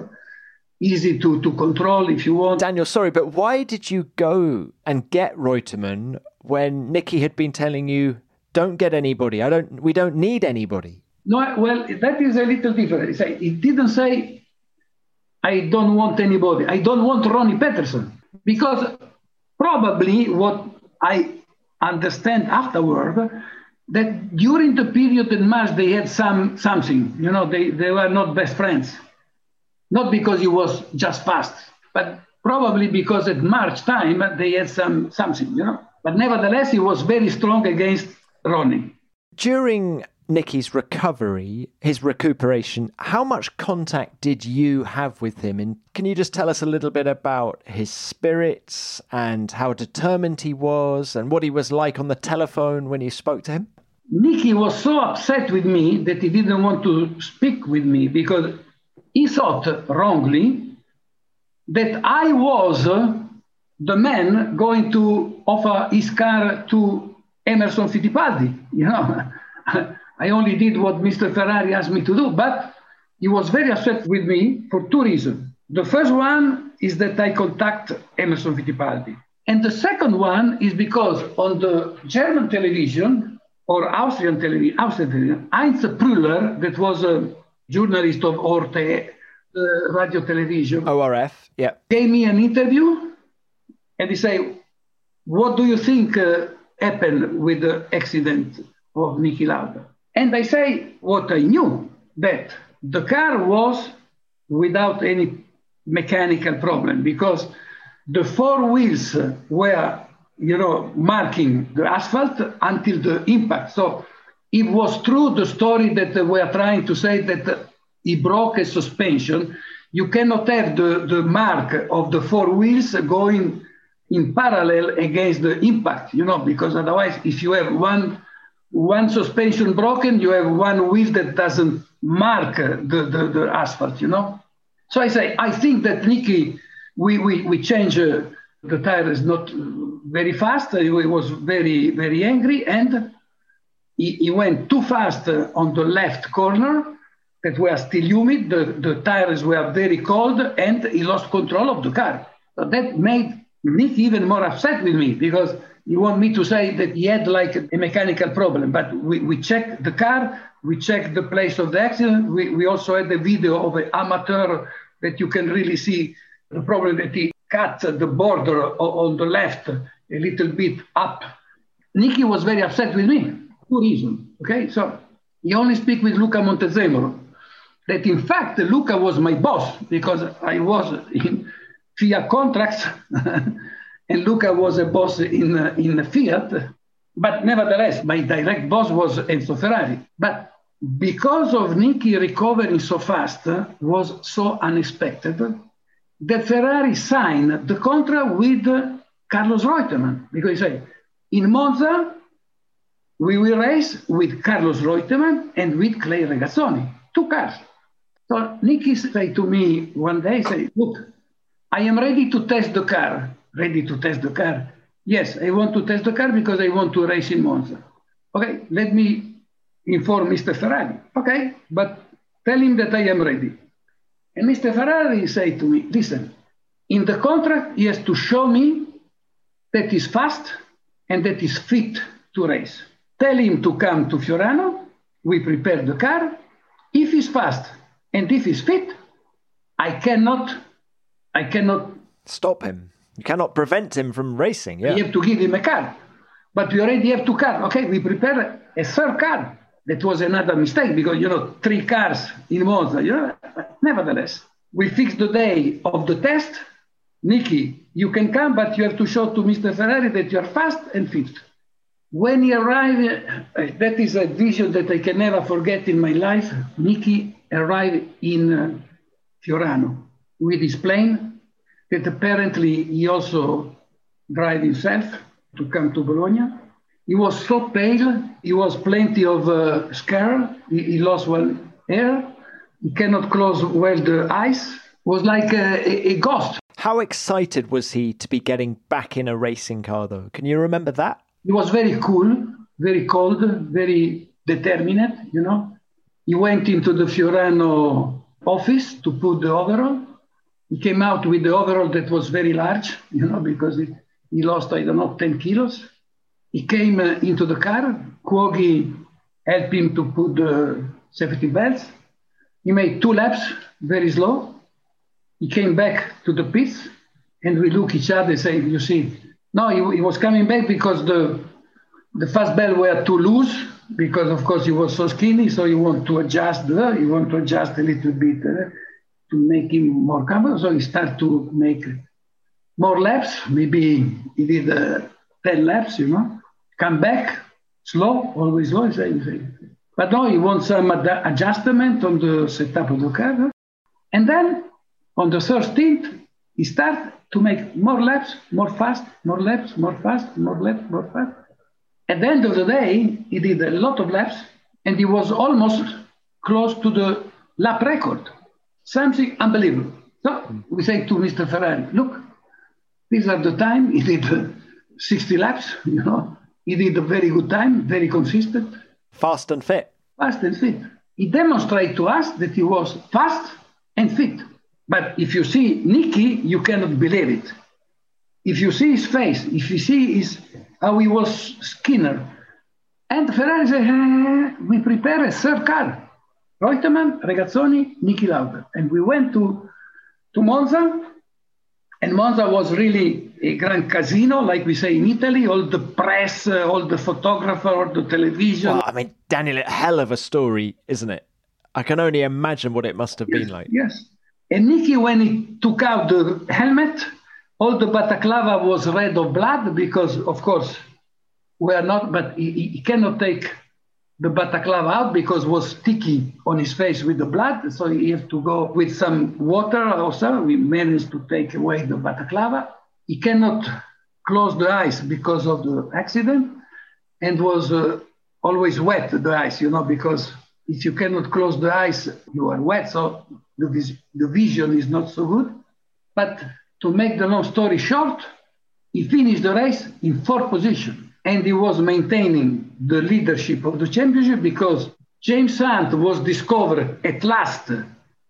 easy to, to control if you want. Daniel, sorry, but why did you go and get Reutemann when Niki had been telling you, "Don't get anybody. I don't. We don't need anybody." No, well, that is a little different. It didn't say, "I don't want anybody. I don't want Ronnie Peterson," because probably what I understand afterward that during the period in March they had some something. You know, they, they were not best friends. Not because he was just fast, but probably because at March time they had some something, you know. But nevertheless, he was very strong against Ronnie. During Niki's recovery, his recuperation, how much contact did you have with him? And can you just tell us a little bit about his spirits and how determined he was and what he was like on the telephone when you spoke to him? Niki was so upset with me that he didn't want to speak with me because he thought wrongly that I was the man going to offer his car to Emerson Fittipaldi. You know, I only did what Mr. Ferrari asked me to do, but he was very upset with me for two reasons. The first one is that I contact Emerson Fittipaldi. And the second one is because on the German television, or Austrian television, Austrian television, Heinz Prüller, that was a journalist of Orte uh, radio television. ORF, yeah. Gave me an interview and he said, What do you think uh, happened with the accident of Niki Lauda? And I say what I knew that the car was without any mechanical problem because the four wheels were you know, marking the asphalt until the impact. So it was true the story that we are trying to say that he broke a suspension. You cannot have the, the mark of the four wheels going in parallel against the impact, you know, because otherwise, if you have one one suspension broken, you have one wheel that doesn't mark the, the, the asphalt, you know. So I say, I think that Niki, we we we change. Uh, the tire is not very fast. He was very, very angry and he, he went too fast uh, on the left corner that were still humid. The, the tires were very cold and he lost control of the car. So that made Nick even more upset with me because he want me to say that he had like a mechanical problem. But we, we checked the car, we checked the place of the accident. We, we also had a video of an amateur that you can really see the problem that he cut the border on the left a little bit up. Niki was very upset with me. Two reasons. Okay, so he only speak with Luca Montezemolo. That in fact Luca was my boss because I was in Fiat contracts, and Luca was a boss in uh, in Fiat. But nevertheless, my direct boss was Enzo Ferrari. But because of Niki recovering so fast uh, was so unexpected, that Ferrari signed the contract with uh, Carlos Reutemann because he said, in Monza, we will race with Carlos Reutemann and with Clay Regazzoni, two cars. So Niki said to me one day, say, look, I am ready to test the car. Ready to test the car? Yes, I want to test the car because I want to race in Monza. Okay, let me inform Mr. Ferrari. Okay, but tell him that I am ready. And Mr. Ferrari said to me, listen, in the contract, he has to show me that he's fast and that he's fit to race. Tell him to come to Fiorano. We prepare the car. If he's fast and if he's fit, I cannot, I cannot stop him. You cannot prevent him from racing. Yeah. You have to give him a car. But we already have two cars. Okay, we prepare a third car. That was another mistake because, you know, three cars in Monza, you know. Nevertheless, we fixed the day of the test. Niki, you can come, but you have to show to Mr. Ferrari that you are fast and fit. When he arrived, that is a vision that I can never forget in my life. Niki arrived in uh, Fiorano with his plane that apparently he also drive himself to come to Bologna. He was so pale, he was plenty of uh, scare, he, he, lost well air, he cannot close well the eyes, was like a, a ghost. How excited was he to be getting back in a racing car though? Can you remember that? He was very cool, very cold, very determined, you know. He went into the Fiorano office to put the overall. He came out with the overall that was very large, you know, because he lost, I don't know, 10 kilos. He came uh, into the car. Cuoghi helped him to put the safety belts. He made two laps, very slow. He came back to the pits, and we look each other and say, you see, no, he, he was coming back because the the fast bell were too loose because of course he was so skinny, so you want to adjust the, want to adjust a little bit uh, to make him more comfortable. So he started to make more laps. Maybe he did uh, 10 laps, you know, come back, slow, always slow. But no, he wants some ad- adjustment on the setup of the car. And then on the 13th, he started to make more laps, more fast, more laps, more fast, more laps, more fast. At the end of the day, he did a lot of laps and he was almost close to the lap record. Something unbelievable. So we say to Mr. Ferrari, look, these are the time. He did uh, 60 laps, you know. He did a very good time, very consistent. Fast and fit. Fast and fit. He demonstrated to us that he was fast and fit. But if you see Niki, you cannot believe it. If you see his face, if you see his, how he was Skinner, and Ferrari said, eh, we prepare a third car. Reutemann, Regazzoni, Niki Lauda. And we went to, to Monza, and Monza was really a grand casino, like we say in Italy. All the press, uh, all the photographer, all the television. Well, I mean, Daniel, a hell of a story, isn't it? I can only imagine what it must have yes, been like. Yes. And Niki, when he took out the helmet, all the balaclava was red of blood because, of course, we are not, but he, he cannot take the balaclava out because was sticky on his face with the blood. So he have to go with some water also. We managed to take away the balaclava. He cannot close the eyes because of the accident and was uh, always wet, the eyes, you know, because if you cannot close the eyes, you are wet. So the, vis- the vision is not so good. But to make the long story short, he finished the race in fourth position and he was maintaining the leadership of the championship because James Hunt was discovered at last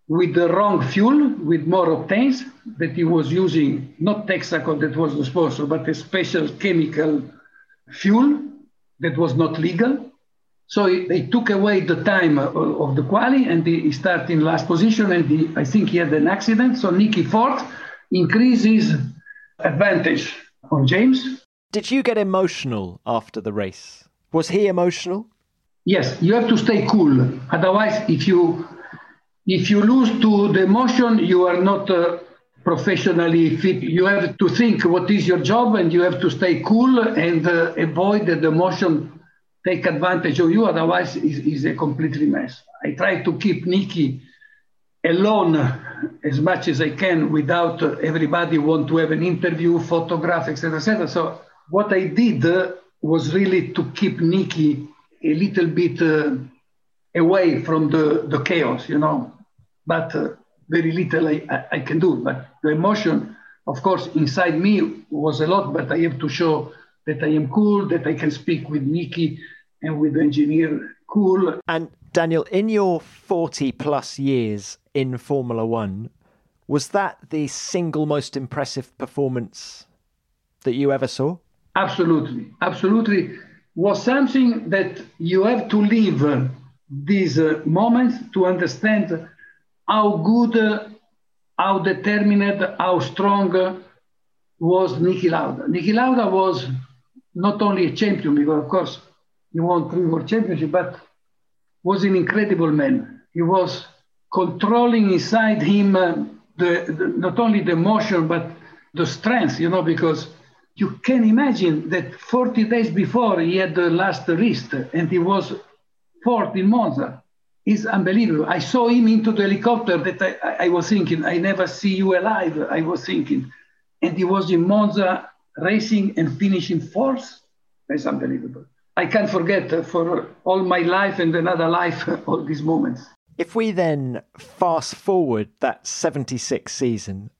with the wrong fuel, with more octanes, that he was using not Texaco, that was the sponsor, but a special chemical fuel that was not legal. So they took away the time of the quali and he started in last position and he, I think he had an accident. So Niki fourth increases advantage on James did you get emotional after the race? Was he emotional? Yes, you have to stay cool. Otherwise, if you if you lose to the emotion, you are not uh, professionally fit. You have to think what is your job, and you have to stay cool and uh, avoid the emotion take advantage of you. Otherwise, it's a completely mess. I try to keep Niki alone as much as I can without everybody want to have an interview, photograph, etc., etc. So what I did was really to keep Niki a little bit uh, away from the, the chaos, you know. But uh, very little I, I, can do. But the emotion, of course, inside me was a lot, but I have to show that I am cool, that I can speak with Niki and with the engineer cool. And Daniel, in your 40 plus years in Formula One, was that the single most impressive performance that you ever saw? Absolutely, absolutely. was something that you have to live these uh, moments to understand how good, uh, how determined, how strong uh, was Niki Lauda. Niki Lauda was not only a champion, because of course he won three world championships, but was an incredible man. He was controlling inside him uh, the, the, not only the emotion, but the strength, you know, because you can imagine that 40 days before he had the last wrist and he was fourth in Monza. It's unbelievable. I saw him into the helicopter that I, I was thinking, I never see you alive, I was thinking. And he was in Monza racing and finishing fourth. That's unbelievable. I can't forget uh, for all my life and another life all these moments. If we then fast forward that 76 season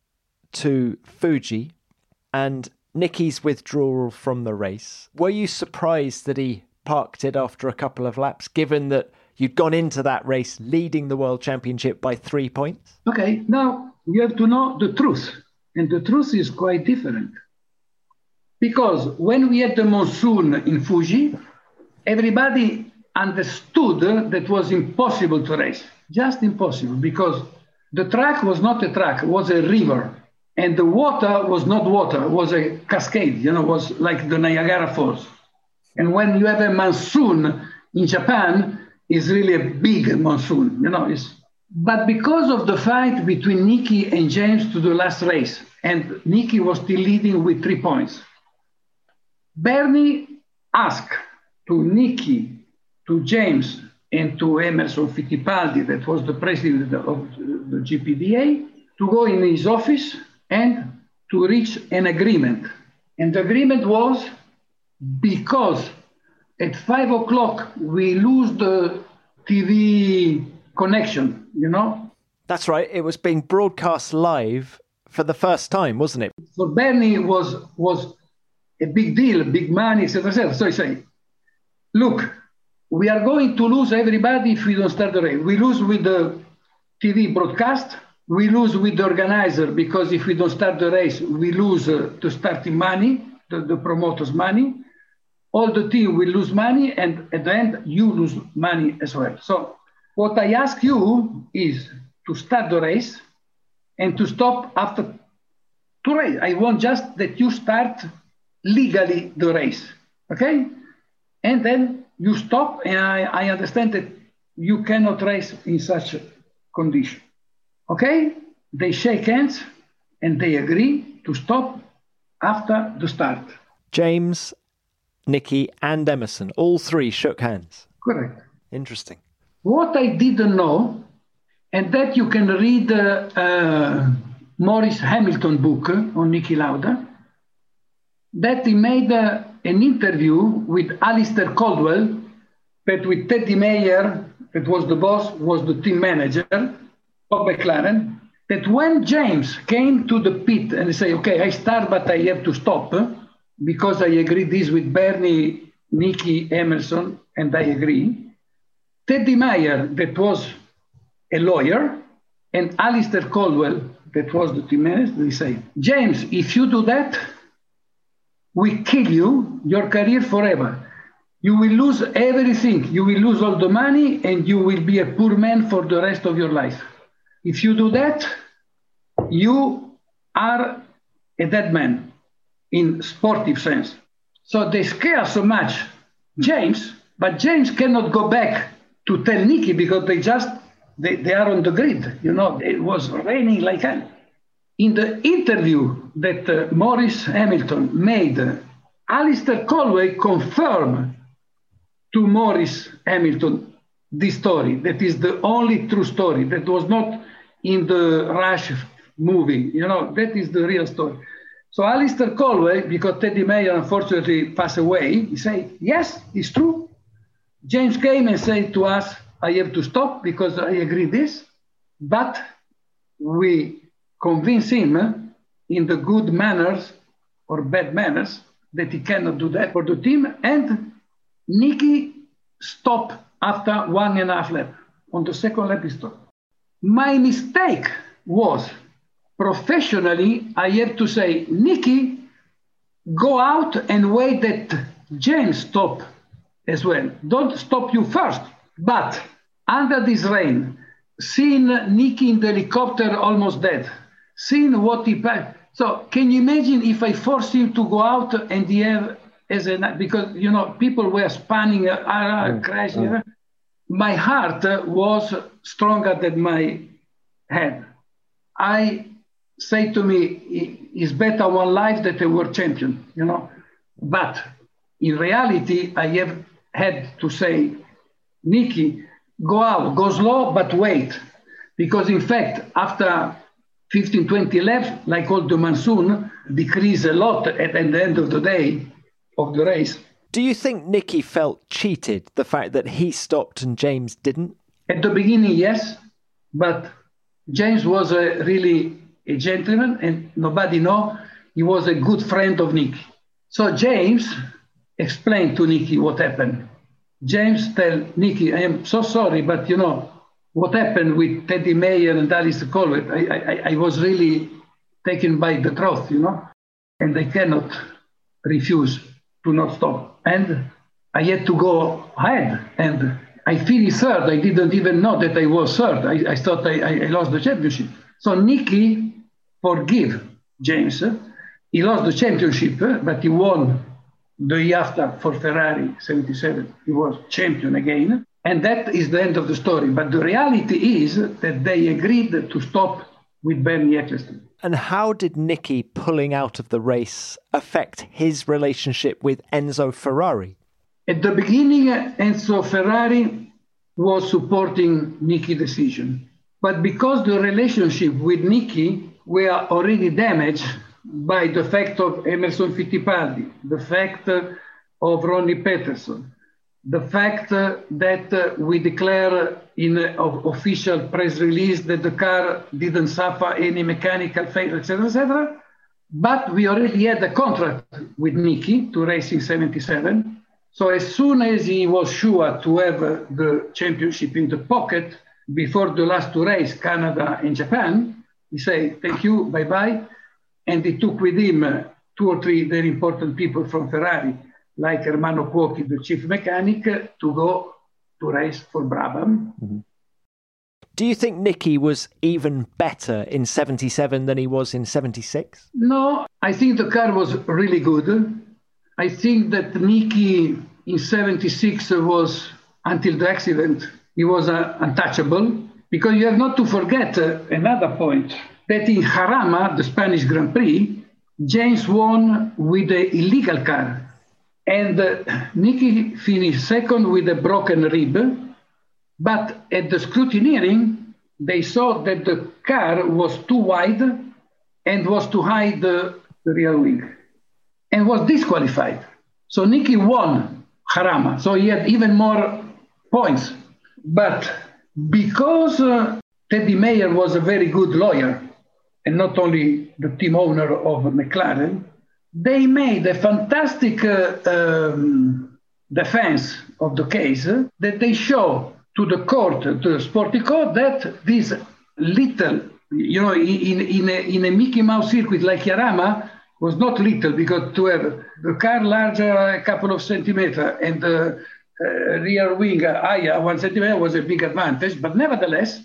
to Fuji and Niki's withdrawal from the race, were you surprised that he parked it after a couple of laps, given that you'd gone into that race leading the World Championship by three points? Okay, now you have to know the truth. And the truth is quite different. Because when we had the monsoon in Fuji, everybody understood that was impossible to race, just impossible, because the track was not a track, it was a river. And the water was not water, it was a cascade, you know, was like the Niagara Falls. And when you have a monsoon in Japan, it's really a big monsoon, you know. It's, but because of the fight between Niki and James to the last race, and Niki was still leading with three points, Bernie asked to Niki, to James, and to Emerson Fittipaldi, that was the president of the GPDA, to go in his office and to reach an agreement. And the agreement was because at five o'clock we lose the TV connection, you know? That's right. It was being broadcast live for the first time, wasn't it? For Bernie was was a big deal, big money, etc. So he said, look, we are going to lose everybody if we don't start the race. We lose with the TV broadcast. We lose with the organizer because if we don't start the race, we lose uh, the starting money, the, the promoters' money all the team will lose money, and at the end, you lose money as well. So, what I ask you is to start the race and to stop after two races. I want just that you start legally the race, okay? And then you stop, and I, I understand that you cannot race in such a condition, okay? They shake hands and they agree to stop after the start. James Niki, and Emerson. All three shook hands. Correct. Interesting. What I didn't know, and that you can read uh, uh, Maurice Hamilton book on Niki Lauda, that he made uh, an interview with Alastair Caldwell, that with Teddy Mayer, that was the boss, was the team manager of McLaren, that when James came to the pit and say, okay, I start, but I have to stop, because I agree this with Bernie, Niki, Emerson, and I agree. Teddy Mayer, that was a lawyer, and Alastair Caldwell, that was the team manager, they say, James, if you do that, we kill you, your career forever. You will lose everything. You will lose all the money and you will be a poor man for the rest of your life. If you do that, you are a dead man in sportive sense. So they scare so much James, but James cannot go back to tell Niki because they just they, they are on the grid. You know, it was raining like hell. In the interview that uh, Maurice Hamilton made, uh, Alastair Caldwell confirmed to Maurice Hamilton this story. That is the only true story. That was not in the Rush movie. You know, that is the real story. So Alastair Caldwell, because Teddy Mayer unfortunately passed away, he said, yes, it's true. James came and said to us, I have to stop because I agree this, but we convince him eh, in the good manners or bad manners that he cannot do that for the team. And Niki stopped after one and a half lap. On the second lap, he stopped. My mistake was professionally, I have to say, Niki, go out and wait that James stop as well. Don't stop you first. But under this rain, seeing Niki in the helicopter almost dead, seeing what he passed. So can you imagine if I forced him to go out and he have as a because you know people were spanning, uh, uh, crashing. Mm. My heart was stronger than my head. I say to me, it's better one life than a world champion, you know. But in reality, I have had to say, Niki, go out, go slow, but wait. Because in fact, after 15, 20 laps, like all the monsoon, decrease a lot at, at the end of the day of the race. Do you think Niki felt cheated, the fact that he stopped and James didn't? At the beginning, yes. But James was a, really a gentleman and nobody know he was a good friend of Niki. So James explained to Niki what happened. James tell Niki, I am so sorry, but you know, what happened with Teddy Mayer and Alice Colwell, I, I, I was really taken by the truth, you know, and I cannot refuse to not stop. And I had to go ahead. And I finished third. I didn't even know that I was third. I, I thought I, I, lost the championship. So Niki forgive James. He lost the championship, but he won the year after for Ferrari 77. He was champion again. And that is the end of the story. But the reality is that they agreed to stop with Bernie Ecclestone. And how did Niki pulling out of the race affect his relationship with Enzo Ferrari? At the beginning, Enzo Ferrari was supporting Niki's decision. But because the relationship with Niki were already damaged by the fact of Emerson Fittipaldi, the fact of Ronnie Peterson, the fact uh, that uh, we declare in uh, official press release that the car didn't suffer any mechanical failure, etc., etc. But we already had a contract with Niki to race in 77. So as soon as he was sure to have the championship in the pocket before the last two races, Canada and Japan, he said, thank you, bye-bye. And he took with him two or three very important people from Ferrari, like Ermanno Cuoghi, the chief mechanic, to go to race for Brabham. Mm-hmm. Do you think Niki was even better in 77 than he was in 76? No, I think the car was really good. I think that Niki in 76 was, until the accident, he was uh, untouchable. Because you have not to forget uh, another point that in Jarama, the Spanish Grand Prix, James won with the illegal car. And uh, Niki finished second with a broken rib. But at the scrutineering, they saw that the car was too wide and was too high the, the rear wing and was disqualified. So Niki won Jarama. So he had even more points. But because uh, Teddy Mayer was a very good lawyer, and not only the team owner of McLaren, they made a fantastic uh, um, defense of the case that they show to the court, to the sporting court, that this little, you know, in, in, a, in a Mickey Mouse circuit like Jarama, was not little because to have the car larger a couple of centimeters and the uh, rear wing higher one centimeter was a big advantage. But nevertheless,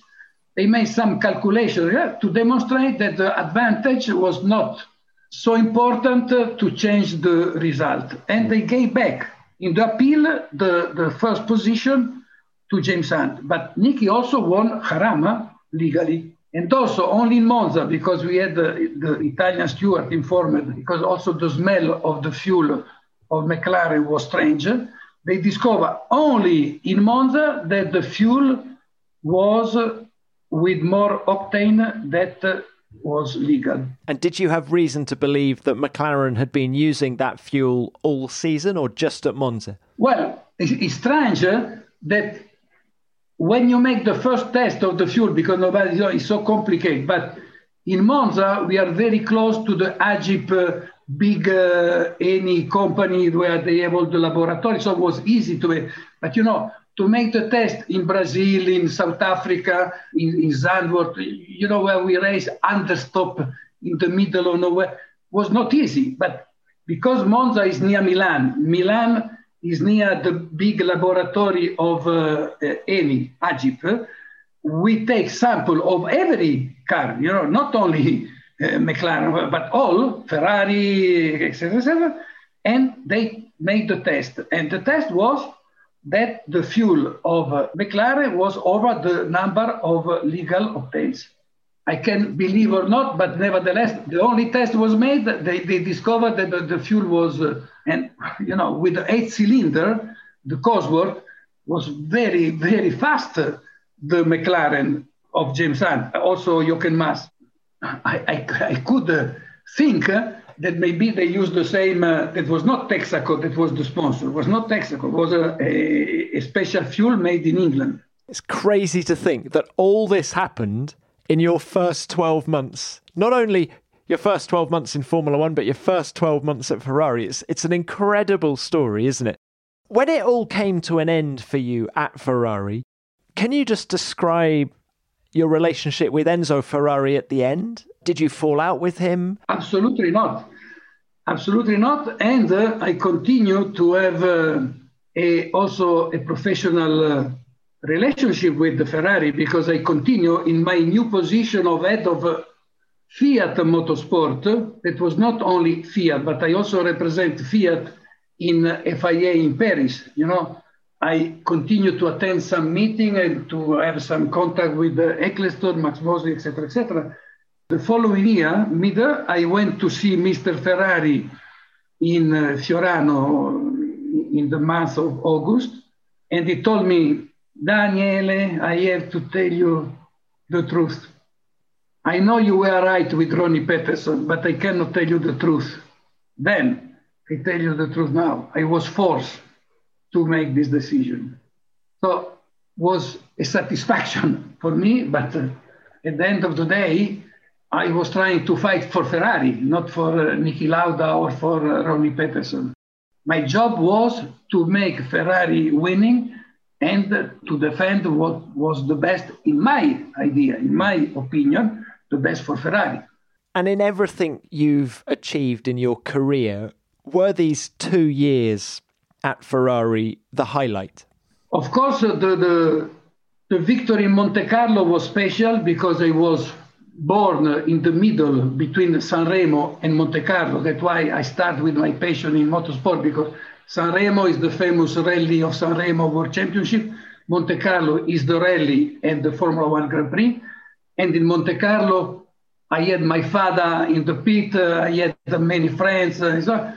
they made some calculation to demonstrate that the advantage was not so important to change the result. And they gave back in the appeal the, the first position to James Hunt. But Niki also won Jarama legally. And also only in Monza, because we had the, the Italian steward informed, because also the smell of the fuel of McLaren was strange. They discover only in Monza that the fuel was with more octane that was legal. And did you have reason to believe that McLaren had been using that fuel all season or just at Monza? Well, it's strange that when you make the first test of the fuel, because nobody you know, it's so complicated, but in Monza, we are very close to the Agip uh, big uh, ENI company where they have all the laboratory, so it was easy to. But you know, to make the test in Brazil, in South Africa, in, in Zandvoort, you know, where we race understop in the middle of nowhere, was not easy. But because Monza is near Milan, Milan is near the big laboratory of uh, Agip. We take sample of every car, you know, not only uh, McLaren, but all, Ferrari, etc., etc. And they made the test. And the test was that the fuel of uh, McLaren was over the number of uh, legal octanes. I can believe or not, but nevertheless, the only test was made. They, they discovered that the, the fuel was, uh, and you know, with the eight cylinder, the Cosworth was very, very fast. Uh, the McLaren of James Hunt, also Jochen Mass. I, I, I could uh, think uh, that maybe they used the same, uh, that was not Texaco, that was the sponsor, was not Texaco, was a, a, a special fuel made in England. It's crazy to think that all this happened in your first 12 months. Not only your first 12 months in Formula One, but your first 12 months at Ferrari. It's, it's an incredible story, isn't it? When it all came to an end for you at Ferrari, can you just describe your relationship with Enzo Ferrari at the end? Did you fall out with him? Absolutely not. Absolutely not. And uh, I continue to have uh, a, also a professional uh, relationship with the Ferrari because I continue in my new position of head of uh, Fiat Motorsport. It was not only Fiat, but I also represent Fiat in FIA in Paris. You know, I continue to attend some meeting and to have some contact with uh, Ecclestone, Max Mosley, etc., etc. The following year, mid I went to see Mr. Ferrari in uh, Fiorano in the month of August, and he told me, Daniele, I have to tell you the truth. I know you were right with Ronnie Peterson, but I cannot tell you the truth. Then, I tell you the truth now. I was forced to make this decision. So was a satisfaction for me, but uh, at the end of the day, I was trying to fight for Ferrari, not for uh, Niki Lauda or for uh, Ronnie Peterson. My job was to make Ferrari winning and to defend what was the best, in my idea, in my opinion, the best for Ferrari. And in everything you've achieved in your career, were these two years at Ferrari the highlight? Of course, the, the, the victory in Monte Carlo was special because I was born in the middle between Sanremo and Monte Carlo. That's why I start with my passion in motorsport because Sanremo is the famous rally of Sanremo World Championship. Monte Carlo is the rally and the Formula One Grand Prix. And in Monte Carlo, I had my father in the pit. Uh, I had many friends, uh, so,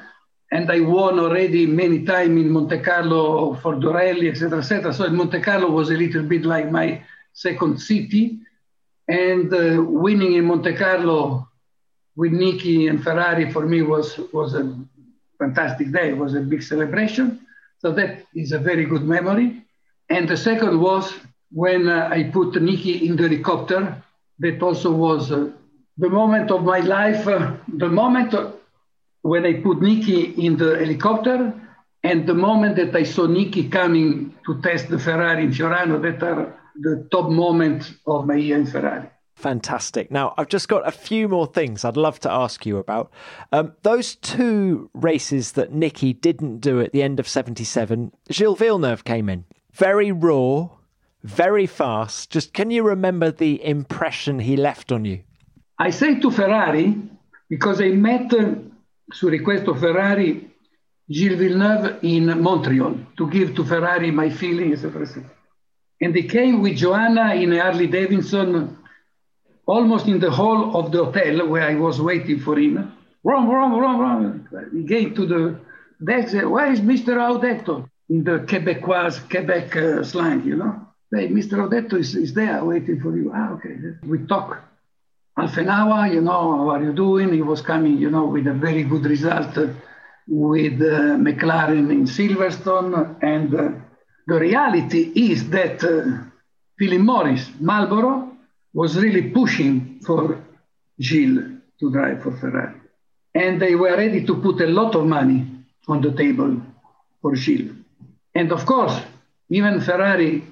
and I won already many times in Monte Carlo for the rally, etc., etc. So Monte Carlo was a little bit like my second city. And uh, winning in Monte Carlo with Niki and Ferrari for me was was a fantastic day. It was a big celebration. So that is a very good memory. And the second was when uh, I put Niki in the helicopter. That also was uh, the moment of my life, uh, the moment when I put Niki in the helicopter and the moment that I saw Niki coming to test the Ferrari in Fiorano, that are the top moment of my year in Ferrari. Fantastic. Now, I've just got a few more things I'd love to ask you about. Um, those two races that Niki didn't do at the end of 77, Gilles Villeneuve came in. Very raw, very fast. Just can you remember the impression he left on you? I say to Ferrari, because I met, uh, su request of Ferrari, Gilles Villeneuve in Montreal to give to Ferrari my feelings. And he came with Joanna in Harley Davidson almost in the hall of the hotel where I was waiting for him. Wrong, wrong, wrong, wrong. He came to the desk. Where is Mr. Audetto? In the Quebecois, Quebec uh, slang, you know. Hey, Mr. Audetto is, is there waiting for you. Ah, okay. We talk half an hour, you know, how are you doing? He was coming, you know, with a very good result uh, with uh, McLaren in Silverstone. And uh, the reality is that uh, Philip Morris, Marlboro, was really pushing for Gilles to drive for Ferrari. And they were ready to put a lot of money on the table for Gilles. And of course, even Ferrari,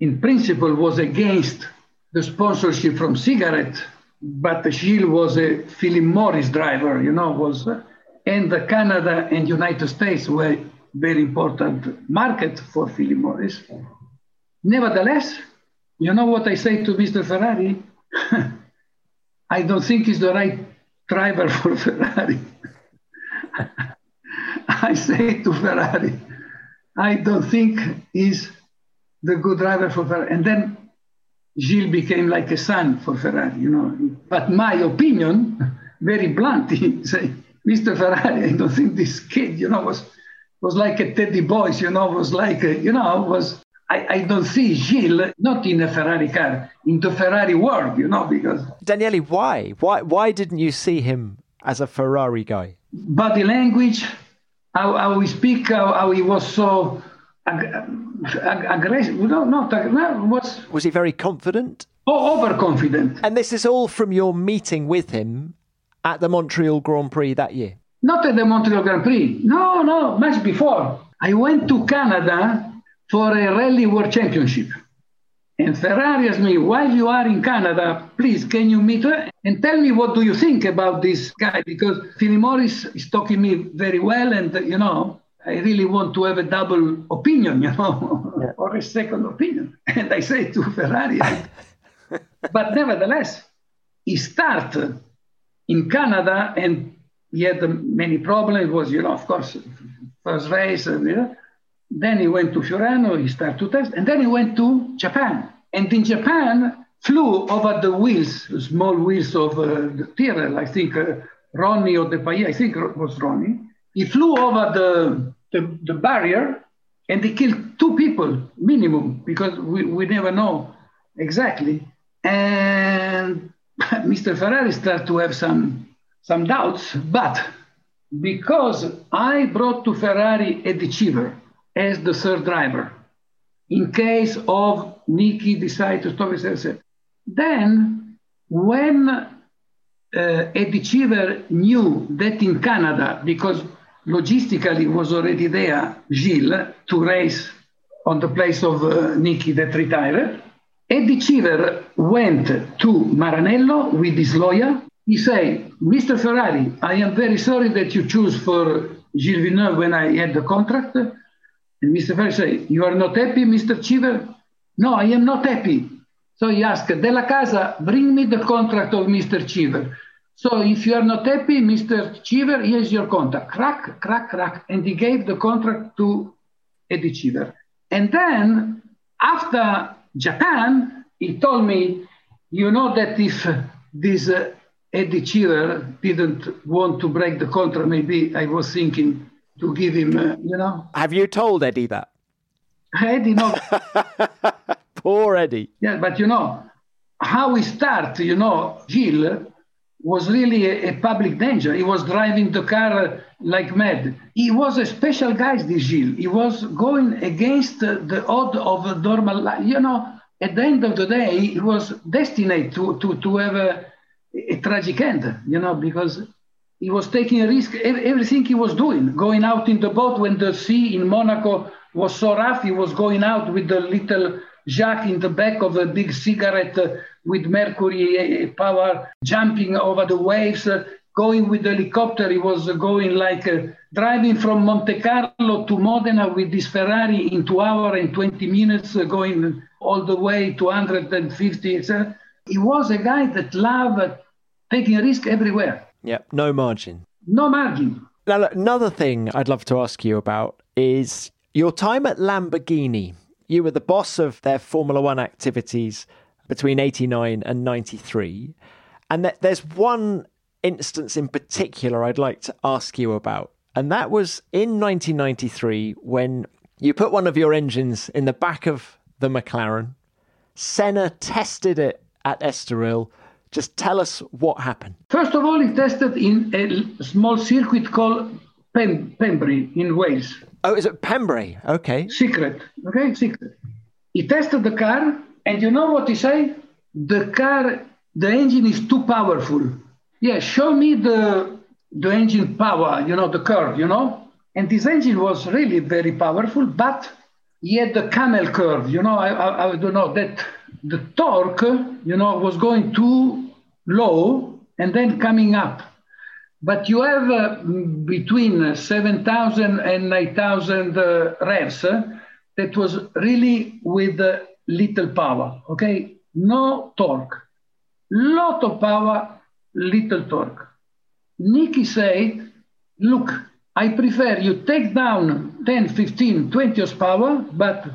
in principle, was against the sponsorship from cigarette, but Gilles was a Philip Morris driver, you know, was, and Canada and United States were very important market for Philip Morris. Nevertheless, you know what I say to Mr. Ferrari? I don't think he's the right driver for Ferrari. I say to Ferrari, I don't think he's the good driver for Ferrari. And then Gilles became like a son for Ferrari, you know. But my opinion, very blunt, he say, Mr. Ferrari, I don't think this kid, you know, was was like a Teddy Boys, you know, was like, a, you know, was I, I don't see Gilles not in a Ferrari car, in the Ferrari world, you know, because Daniele, why? Why why didn't you see him as a Ferrari guy? Body language, how, how we speak, how, how he was so ag- ag- aggressive. No, not no, was Was he very confident? oh, overconfident. And this is all from your meeting with him at the Montreal Grand Prix that year. Not at the Montreal Grand Prix. No, no, much before. I went to Canada for a Rally World Championship. And Ferrari asked me, while you are in Canada, please, can you meet her and tell me what do you think about this guy? Because Philip Morris is talking me very well, and you know, I really want to have a double opinion, you know, or a second opinion. And I say to Ferrari, but nevertheless, he started in Canada and he had many problems. It was, you know, of course, first race. And, you know. Then he went to Fiorano, he started to test, and then he went to Japan. And in Japan, flew over the wheels, small wheels of uh, the Tyrrell, I think uh, Ronnie or the I think it was Ronnie. He flew over the, the, the barrier and he killed two people minimum because we, we never know exactly. And Mr. Ferrari started to have some, some doubts, but because I brought to Ferrari Eddie Cheever as the third driver, in case of Niki decide to stop himself. Then, when uh, Eddie Cheever knew that in Canada, because logistically was already there, Gilles, to race on the place of uh, Niki that retired, Eddie Cheever went to Maranello with his lawyer. He said, Mr. Ferrari, I am very sorry that you choose for Gilles Villeneuve when I had the contract. And Mr. Ferrari said, You are not happy, Mr. Cheever? No, I am not happy. So he asked, Della Casa, bring me the contract of Mr. Cheever. So if you are not happy, Mr. Cheever, here's your contract. Crack, crack, crack. And he gave the contract to Eddie Cheever. And then after Japan, he told me, you know that if this uh, Eddie Cheever didn't want to break the contract, maybe I was thinking to give him, uh, you know, Have you told Eddie that? Eddie, no, Poor Eddie. Yeah, but you know, how we start, you know, Gilles was really a, a, public danger. He was driving the car like mad. He was a special guy, this Gilles. He was going against the, the odd of a normal life. You know, at the end of the day, he was destined to, to, to have a, a tragic end, you know, because he was taking a risk, everything he was doing, going out in the boat when the sea in Monaco was so rough, he was going out with the little Jacques in the back of a big cigarette uh, with mercury uh, power, jumping over the waves, uh, going with the helicopter. He was going like driving from Monte Carlo to Modena with this Ferrari in two hours and 20 minutes, going all the way to 150. he was a guy that loved taking a risk everywhere. Yeah, no margin. No margin. Now, look, another thing I'd love to ask you about is your time at Lamborghini. You were the boss of their Formula One activities between 89 and 93. And th- there's one instance in particular I'd like to ask you about. And that was in 1993 when you put one of your engines in the back of the McLaren. Senna tested it at Estoril. Just tell us what happened. First of all, he tested in a small circuit called Pem- Pembrey in Wales. Oh, is it Pembrey? Okay. Secret. Okay, secret. He tested the car, and you know what he say? The car, the engine is too powerful. Yeah, show me the the engine power, you know, the curve, you know? And this engine was really very powerful, but he had the camel curve, you know, I, I, I don't know, that the torque, you know, was going too low and then coming up. but you have uh, between 7,000 and 9,000 uh, revs uh, that was really with uh, little power, okay? No torque. Lot of power, little torque. Niki said, look, I prefer you take down 10, 15, 20 horsepower, but uh,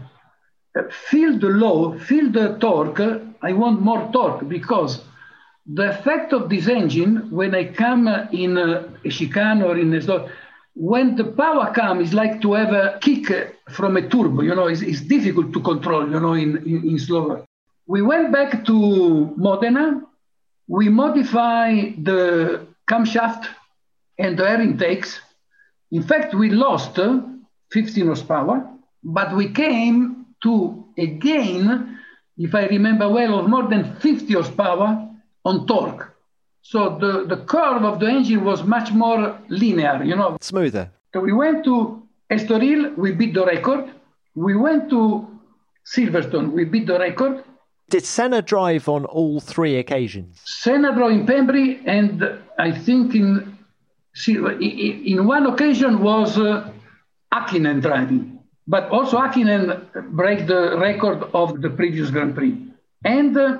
feel the low, feel the torque. I want more torque because the effect of this engine, when I come in uh, a chicane or in a when the power comes, it's like to have a kick from a turbo, you know, it's, it's difficult to control, you know, in, in, in. We went back to Modena. We modified the camshaft and the air intakes. In fact, we lost 15 horsepower, but we came to a gain, if I remember well, of more than 50 horsepower on torque. So the, the curve of the engine was much more linear, you know. Smoother. So we went to Estoril, we beat the record. We went to Silverstone, we beat the record. Did Senna drive on all three occasions? Senna drove in Pembrey, and I think in in one occasion was uh, Hakkinen driving, but also Hakkinen break the record of the previous Grand Prix. And uh,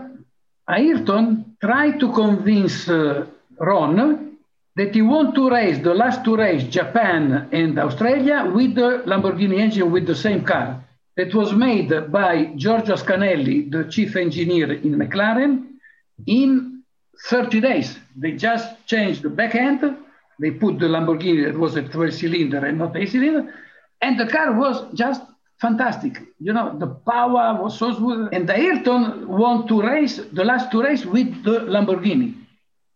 Ayrton tried to convince uh, Ron that he want to race the last two races, Japan and Australia, with the Lamborghini engine with the same car. That was made by Giorgio Ascanelli, the chief engineer in McLaren, in 30 days. They just changed the back end. They put the Lamborghini that was a 12 cylinder and not a cylinder. And the car was just fantastic. You know, the power was so smooth. And the Ayrton want to race the last two races with the Lamborghini,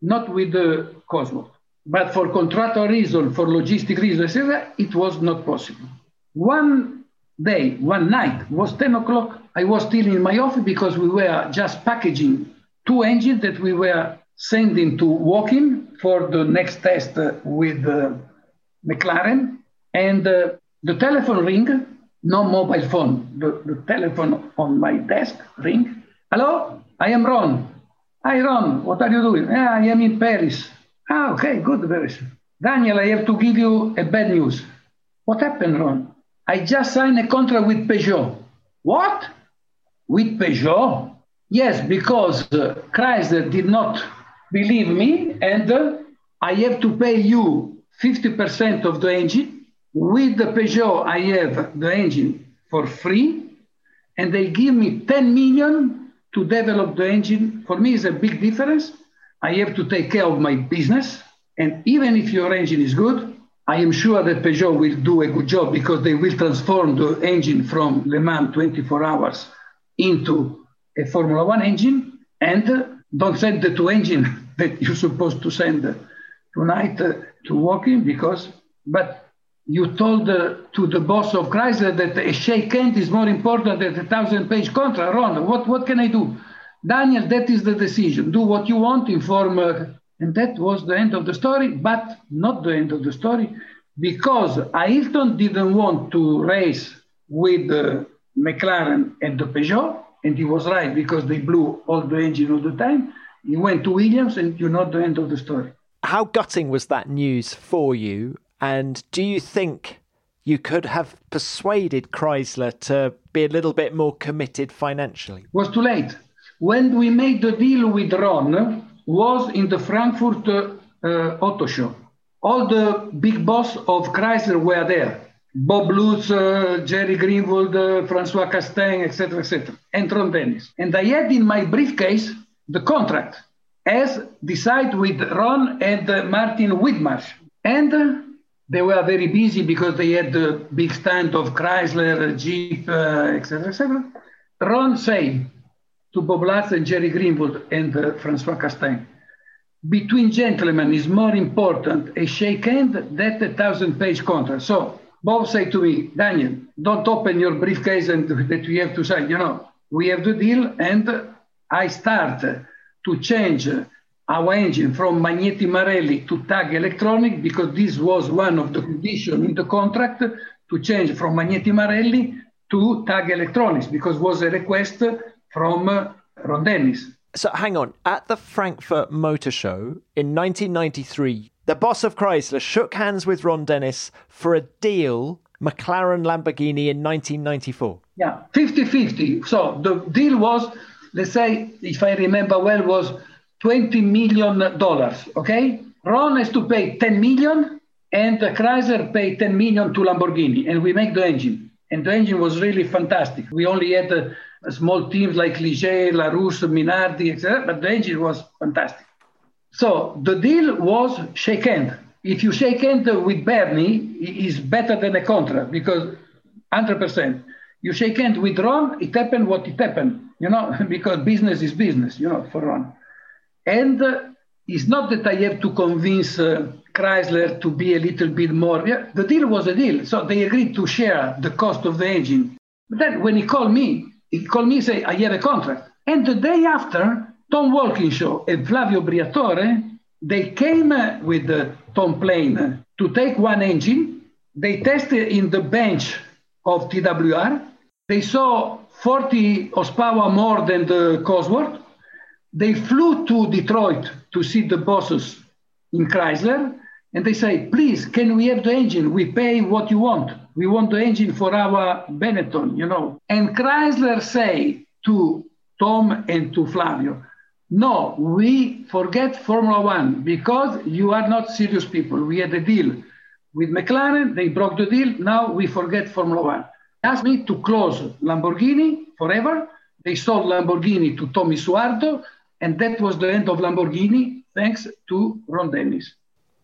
not with the Cosworth. But for contractual reason, for logistic reason, etc., it was not possible. One day, one night, was 10 o'clock. I was still in my office because we were just packaging two engines that we were sending to Woking for the next test with uh, McLaren. And uh, the telephone ring no mobile phone. The, the telephone on my desk ring. Hello, I am Ron. Hi Ron, what are you doing? Yeah, I am in Paris. Ah, okay, good, Paris. Daniel, I have to give you a bad news. What happened, Ron? I just signed a contract with Peugeot. What? With Peugeot? Yes, because uh, Chrysler did not believe me, and uh, I have to pay you 50% of the engine with the Peugeot, I have the engine for free, and they give me 10 million to develop the engine. For me, it's a big difference. I have to take care of my business. And even if your engine is good, I am sure that Peugeot will do a good job because they will transform the engine from Le Mans 24 hours into a Formula One engine. And uh, don't send the two engine that you're supposed to send tonight uh, to Woking because, but you told uh, to the boss of Chrysler that a shake hand is more important than a thousand page contract. Ron, what, what can I do? Daniel, that is the decision. Do what you want, inform. Uh, and that was the end of the story, but not the end of the story, because Ayrton didn't want to race with uh, McLaren and the Peugeot, and he was right because they blew all the engine all the time. He went to Williams, and you know the end of the story. How gutting was that news for you? And do you think you could have persuaded Chrysler to be a little bit more committed financially? It was too late. When we made the deal with Ron, was in the Frankfurt uh, uh, Auto Show. All the big boss of Chrysler were there. Bob Lutz, uh, Jerry Greenwald, uh, Francois Castaing, etc., etc., and Ron Dennis. And I had in my briefcase the contract, as decided with Ron and uh, Martin Whitmarsh. And uh, they were very busy because they had the big stand of Chrysler, Jeep, etc., uh, etc. Et Ron said to Bob Lutz and Jerry Greenwald and uh, Francois Castaing, between gentlemen is more important a shake hand than a thousand page contract. So Bob said to me, Daniel, don't open your briefcase and that we have to sign. You know, we have the deal and I start to change our engine from Magneti Marelli to TAG Electronic because this was one of the conditions in the contract to change from Magneti Marelli to TAG Electronics because was a request from uh, Ron Dennis. So hang on, at the Frankfurt Motor Show in 1993, The boss of Chrysler shook hands with Ron Dennis for a deal McLaren Lamborghini in 1994. Yeah, 50 50. So the deal was, let's say, if I remember well, was 20 million dollars. Okay? Ron has to pay 10 million, and Chrysler paid 10 million to Lamborghini, and we make the engine. And the engine was really fantastic. We only had uh, small teams like Ligier, Larousse, Minardi, etc., but the engine was fantastic. So the deal was shake hand. If you shake hand with Bernie, it's better than a contract because 100%. You shake hand with Ron, it happened what it happened, you know, because business is business, you know, for Ron. And uh, it's not that I have to convince uh, Chrysler to be a little bit more. Yeah, the deal was a deal. So they agreed to share the cost of the engine. But then when he called me, he called me and said, I have a contract. And the day after, Tom Walkinshaw and Flavio Briatore, they came with the Tom plane to take one engine. They tested in the bench of TWR. They saw 40 horsepower more than the Cosworth. They flew to Detroit to see the bosses in Chrysler. And they say, please, can we have the engine? We pay what you want. We want the engine for our Benetton, you know. And Chrysler say to Tom and to Flavio, no, we forget Formula One because you are not serious people. We had a deal with McLaren, they broke the deal. Now we forget Formula One. Asked me to close Lamborghini forever. They sold Lamborghini to Tommy Suharto, and that was the end of Lamborghini, thanks to Ron Dennis.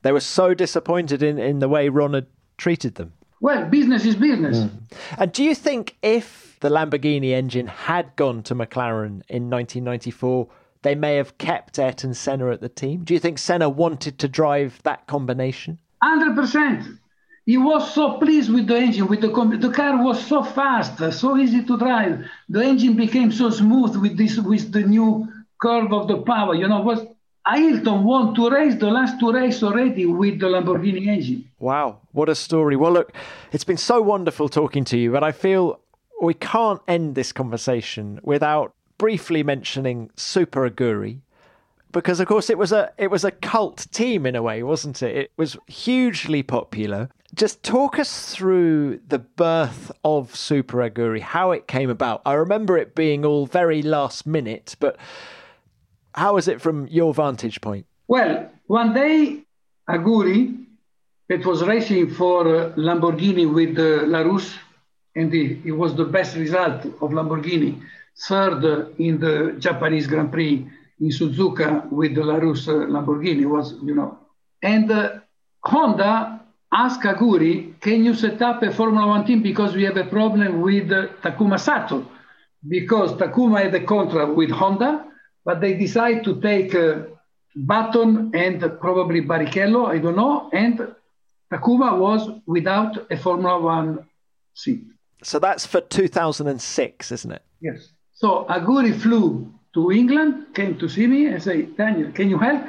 They were so disappointed in, in the way Ron had treated them. Well, business is business. Mm. And do you think if the Lamborghini engine had gone to McLaren in 1994, they may have kept Ayrton Senna at the team? Do you think Senna wanted to drive that combination? 100%. He was so pleased with the engine, with the the car was so fast, so easy to drive. The engine became so smooth with this with the new curve of the power. You know, was Ayrton won to race the last two races already with the Lamborghini engine. Wow, what a story. Well, look, it's been so wonderful talking to you, but I feel we can't end this conversation without briefly mentioning Super Aguri because of course it was a it was a cult team in a way wasn't it it was hugely popular just talk us through the birth of Super Aguri how it came about i remember it being all very last minute but how was it from your vantage point well one day aguri that was racing for uh, lamborghini with uh, larousse and the, it was the best result of lamborghini third in the Japanese Grand Prix in Suzuka with the Larousse Lamborghini was, you know. And uh, Honda asked Aguri, can you set up a Formula One team because we have a problem with uh, Takuma Sato? Because Takuma had a contract with Honda, but they decide to take uh, Button and probably Barrichello, I don't know, and Takuma was without a Formula One seat. So that's for 2006, isn't it? Yes. So Aguri flew to England, came to see me and said, Daniel, can you help?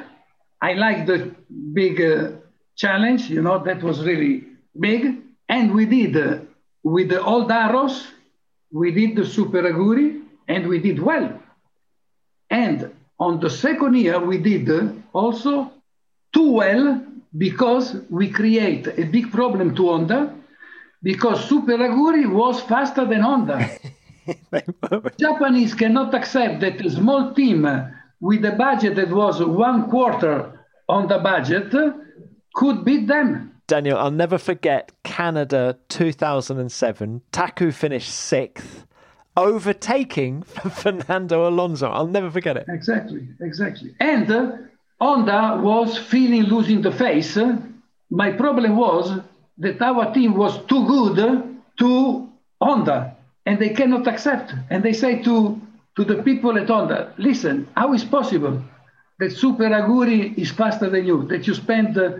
I like the big uh, challenge, you know, that was really big. And we did, uh, with the old arrows, we did the Super Aguri and we did well. And on the second year, we did also too well because we create a big problem to Honda because Super Aguri was faster than Honda. Japanese cannot accept that a small team with a budget that was one quarter on the budget could beat them. Daniel, I'll never forget Canada 2007. Taku finished sixth, overtaking Fernando Alonso. I'll never forget it. Exactly, exactly. And uh, Honda was feeling losing the face. My problem was that our team was too good to Honda and they cannot accept. And they say to, to the people at Honda, listen, how is possible that Super Aguri is faster than you, that you spend uh,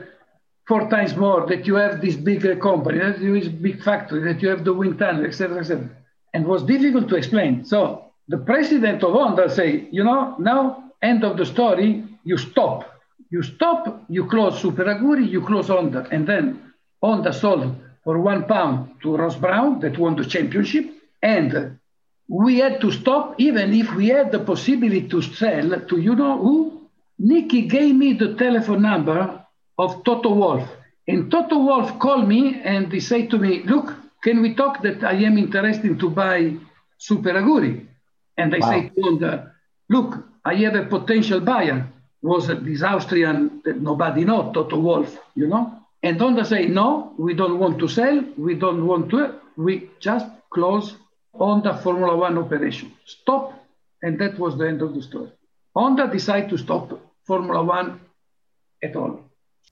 four times more, that you have this big uh, company, that you have this big factory, that you have the wind tunnel, etc., etc. And was difficult to explain. So the president of Honda say, you know, now end of the story, you stop. You stop, you close Super Aguri, you close Honda. And then Honda sold for one pound to Ross Brawn that won the championship. And we had to stop, even if we had the possibility to sell to you know who? Niki gave me the telephone number of Toto Wolff. And Toto Wolff called me and he said to me, look, can we talk that I am interested to buy Super Aguri? And I wow. said to Honda, look, I have a potential buyer. Was this Austrian that nobody know, Toto Wolff, you know? And Honda say, no, we don't want to sell. We don't want to, we just close Honda Formula One operation. Stop. And that was the end of the story. Honda decided to stop Formula One at all.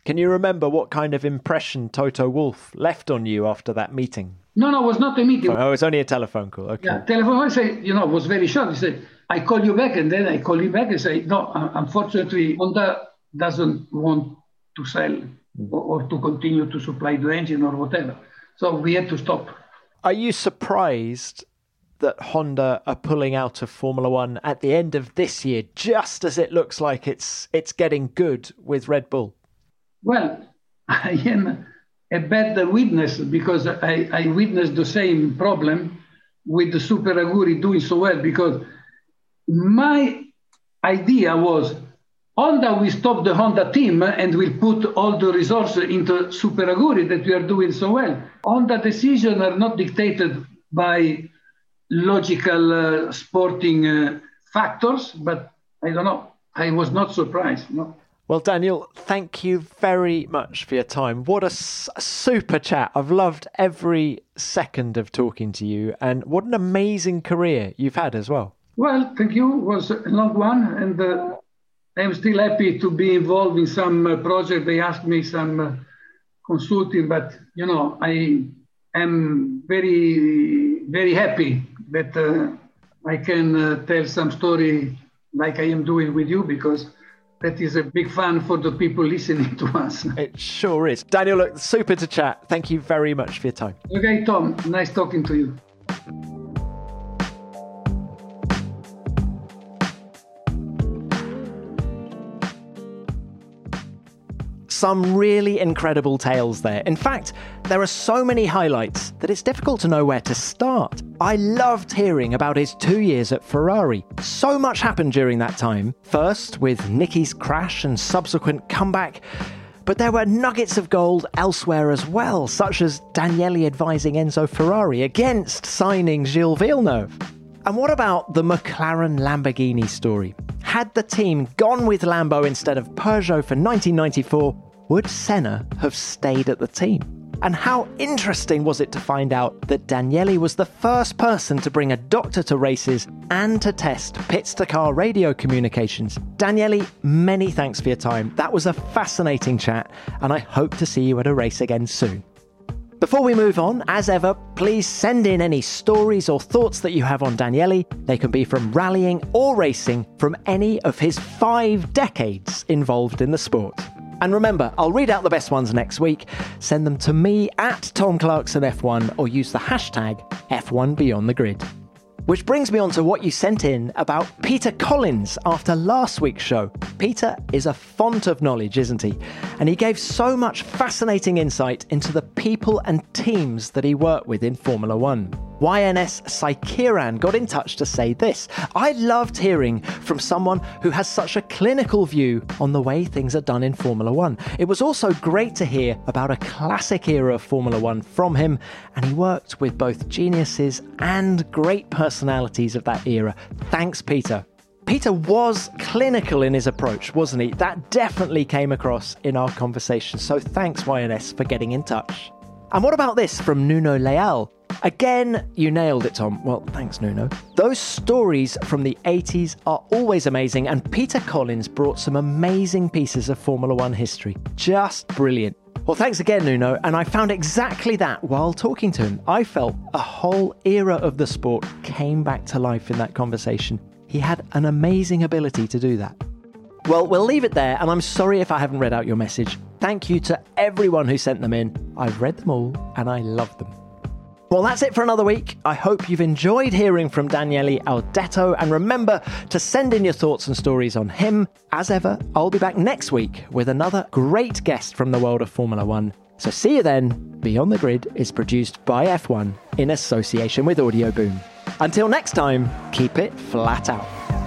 Can you remember what kind of impression Toto Wolff left on you after that meeting? No, no, it was not a meeting. Oh, it was only a telephone call. Okay. Yeah, telephone. I say, you know, was very short. He said, "I call you back," and then I call you back and say, "No, unfortunately, Honda doesn't want to sell mm. or, or to continue to supply the engine or whatever. So we had to stop." Are you surprised that Honda are pulling out of Formula One at the end of this year, just as it looks like it's it's getting good with Red Bull? Well, I am a better witness because I, I witnessed the same problem with the Super Aguri doing so well because my idea was Honda will stop the Honda team and will put all the resources into Super Aguri that we are doing so well. Honda decisions are not dictated by logical uh, sporting uh, factors, but I don't know. I was not surprised. No. Well, Daniel, thank you very much for your time. What a, super chat. I've loved every second of talking to you, and what an amazing career you've had as well. Well, thank you. It was a long one, and uh, I'm still happy to be involved in some uh, project. They asked me some uh, consulting, but you know, I am very, very happy that uh, I can uh, tell some story like I am doing with you because that is a big fun for the people listening to us. It sure is. Daniel, look, super to chat. Thank you very much for your time. Okay, Tom, nice talking to you. Some really incredible tales there. In fact, there are so many highlights that it's difficult to know where to start. I loved hearing about his two years at Ferrari. So much happened during that time. First, with Niki's crash and subsequent comeback. But there were nuggets of gold elsewhere as well, such as Daniele advising Enzo Ferrari against signing Gilles Villeneuve. And what about the McLaren Lamborghini story? Had the team gone with Lambo instead of Peugeot for 1994, would Senna have stayed at the team? And how interesting was it to find out that Daniele was the first person to bring a doctor to races and to test pits to car radio communications? Daniele, many thanks for your time. That was a fascinating chat, and I hope to see you at a race again soon. Before we move on, as ever, please send in any stories or thoughts that you have on Daniele. They can be from rallying or racing from any of his five decades involved in the sport. And remember, I'll read out the best ones next week. Send them to me at Tom Clarkson F1 or use the hashtag F1 Beyond the Grid. Which brings me on to what you sent in about Peter Collins after last week's show. Peter is a font of knowledge, isn't he? And he gave so much fascinating insight into the people and teams that he worked with in Formula One. YNS Saikiran got in touch to say this. I loved hearing from someone who has such a clinical view on the way things are done in Formula One. It was also great to hear about a classic era of Formula One from him, and he worked with both geniuses and great personalities of that era. Thanks, Peter. Peter was clinical in his approach, wasn't he? That definitely came across in our conversation. So thanks, YNS, for getting in touch. And what about this from Nuno Leal? Again, you nailed it, Tom. Well, thanks, Nuno. Those stories from the 80s are always amazing, and Peter Collins brought some amazing pieces of Formula One history. Just brilliant. Well, thanks again, Nuno, and I found exactly that while talking to him. I felt a whole era of the sport came back to life in that conversation. He had an amazing ability to do that. Well, we'll leave it there, and I'm sorry if I haven't read out your message. Thank you to everyone who sent them in. I've read them all, and I love them. Well, that's it for another week. I hope you've enjoyed hearing from Daniele Audetto, and remember to send in your thoughts and stories on him. As ever, I'll be back next week with another great guest from the world of Formula One. So see you then. Beyond the Grid is produced by F1 in association with Audio Boom. Until next time, keep it flat out.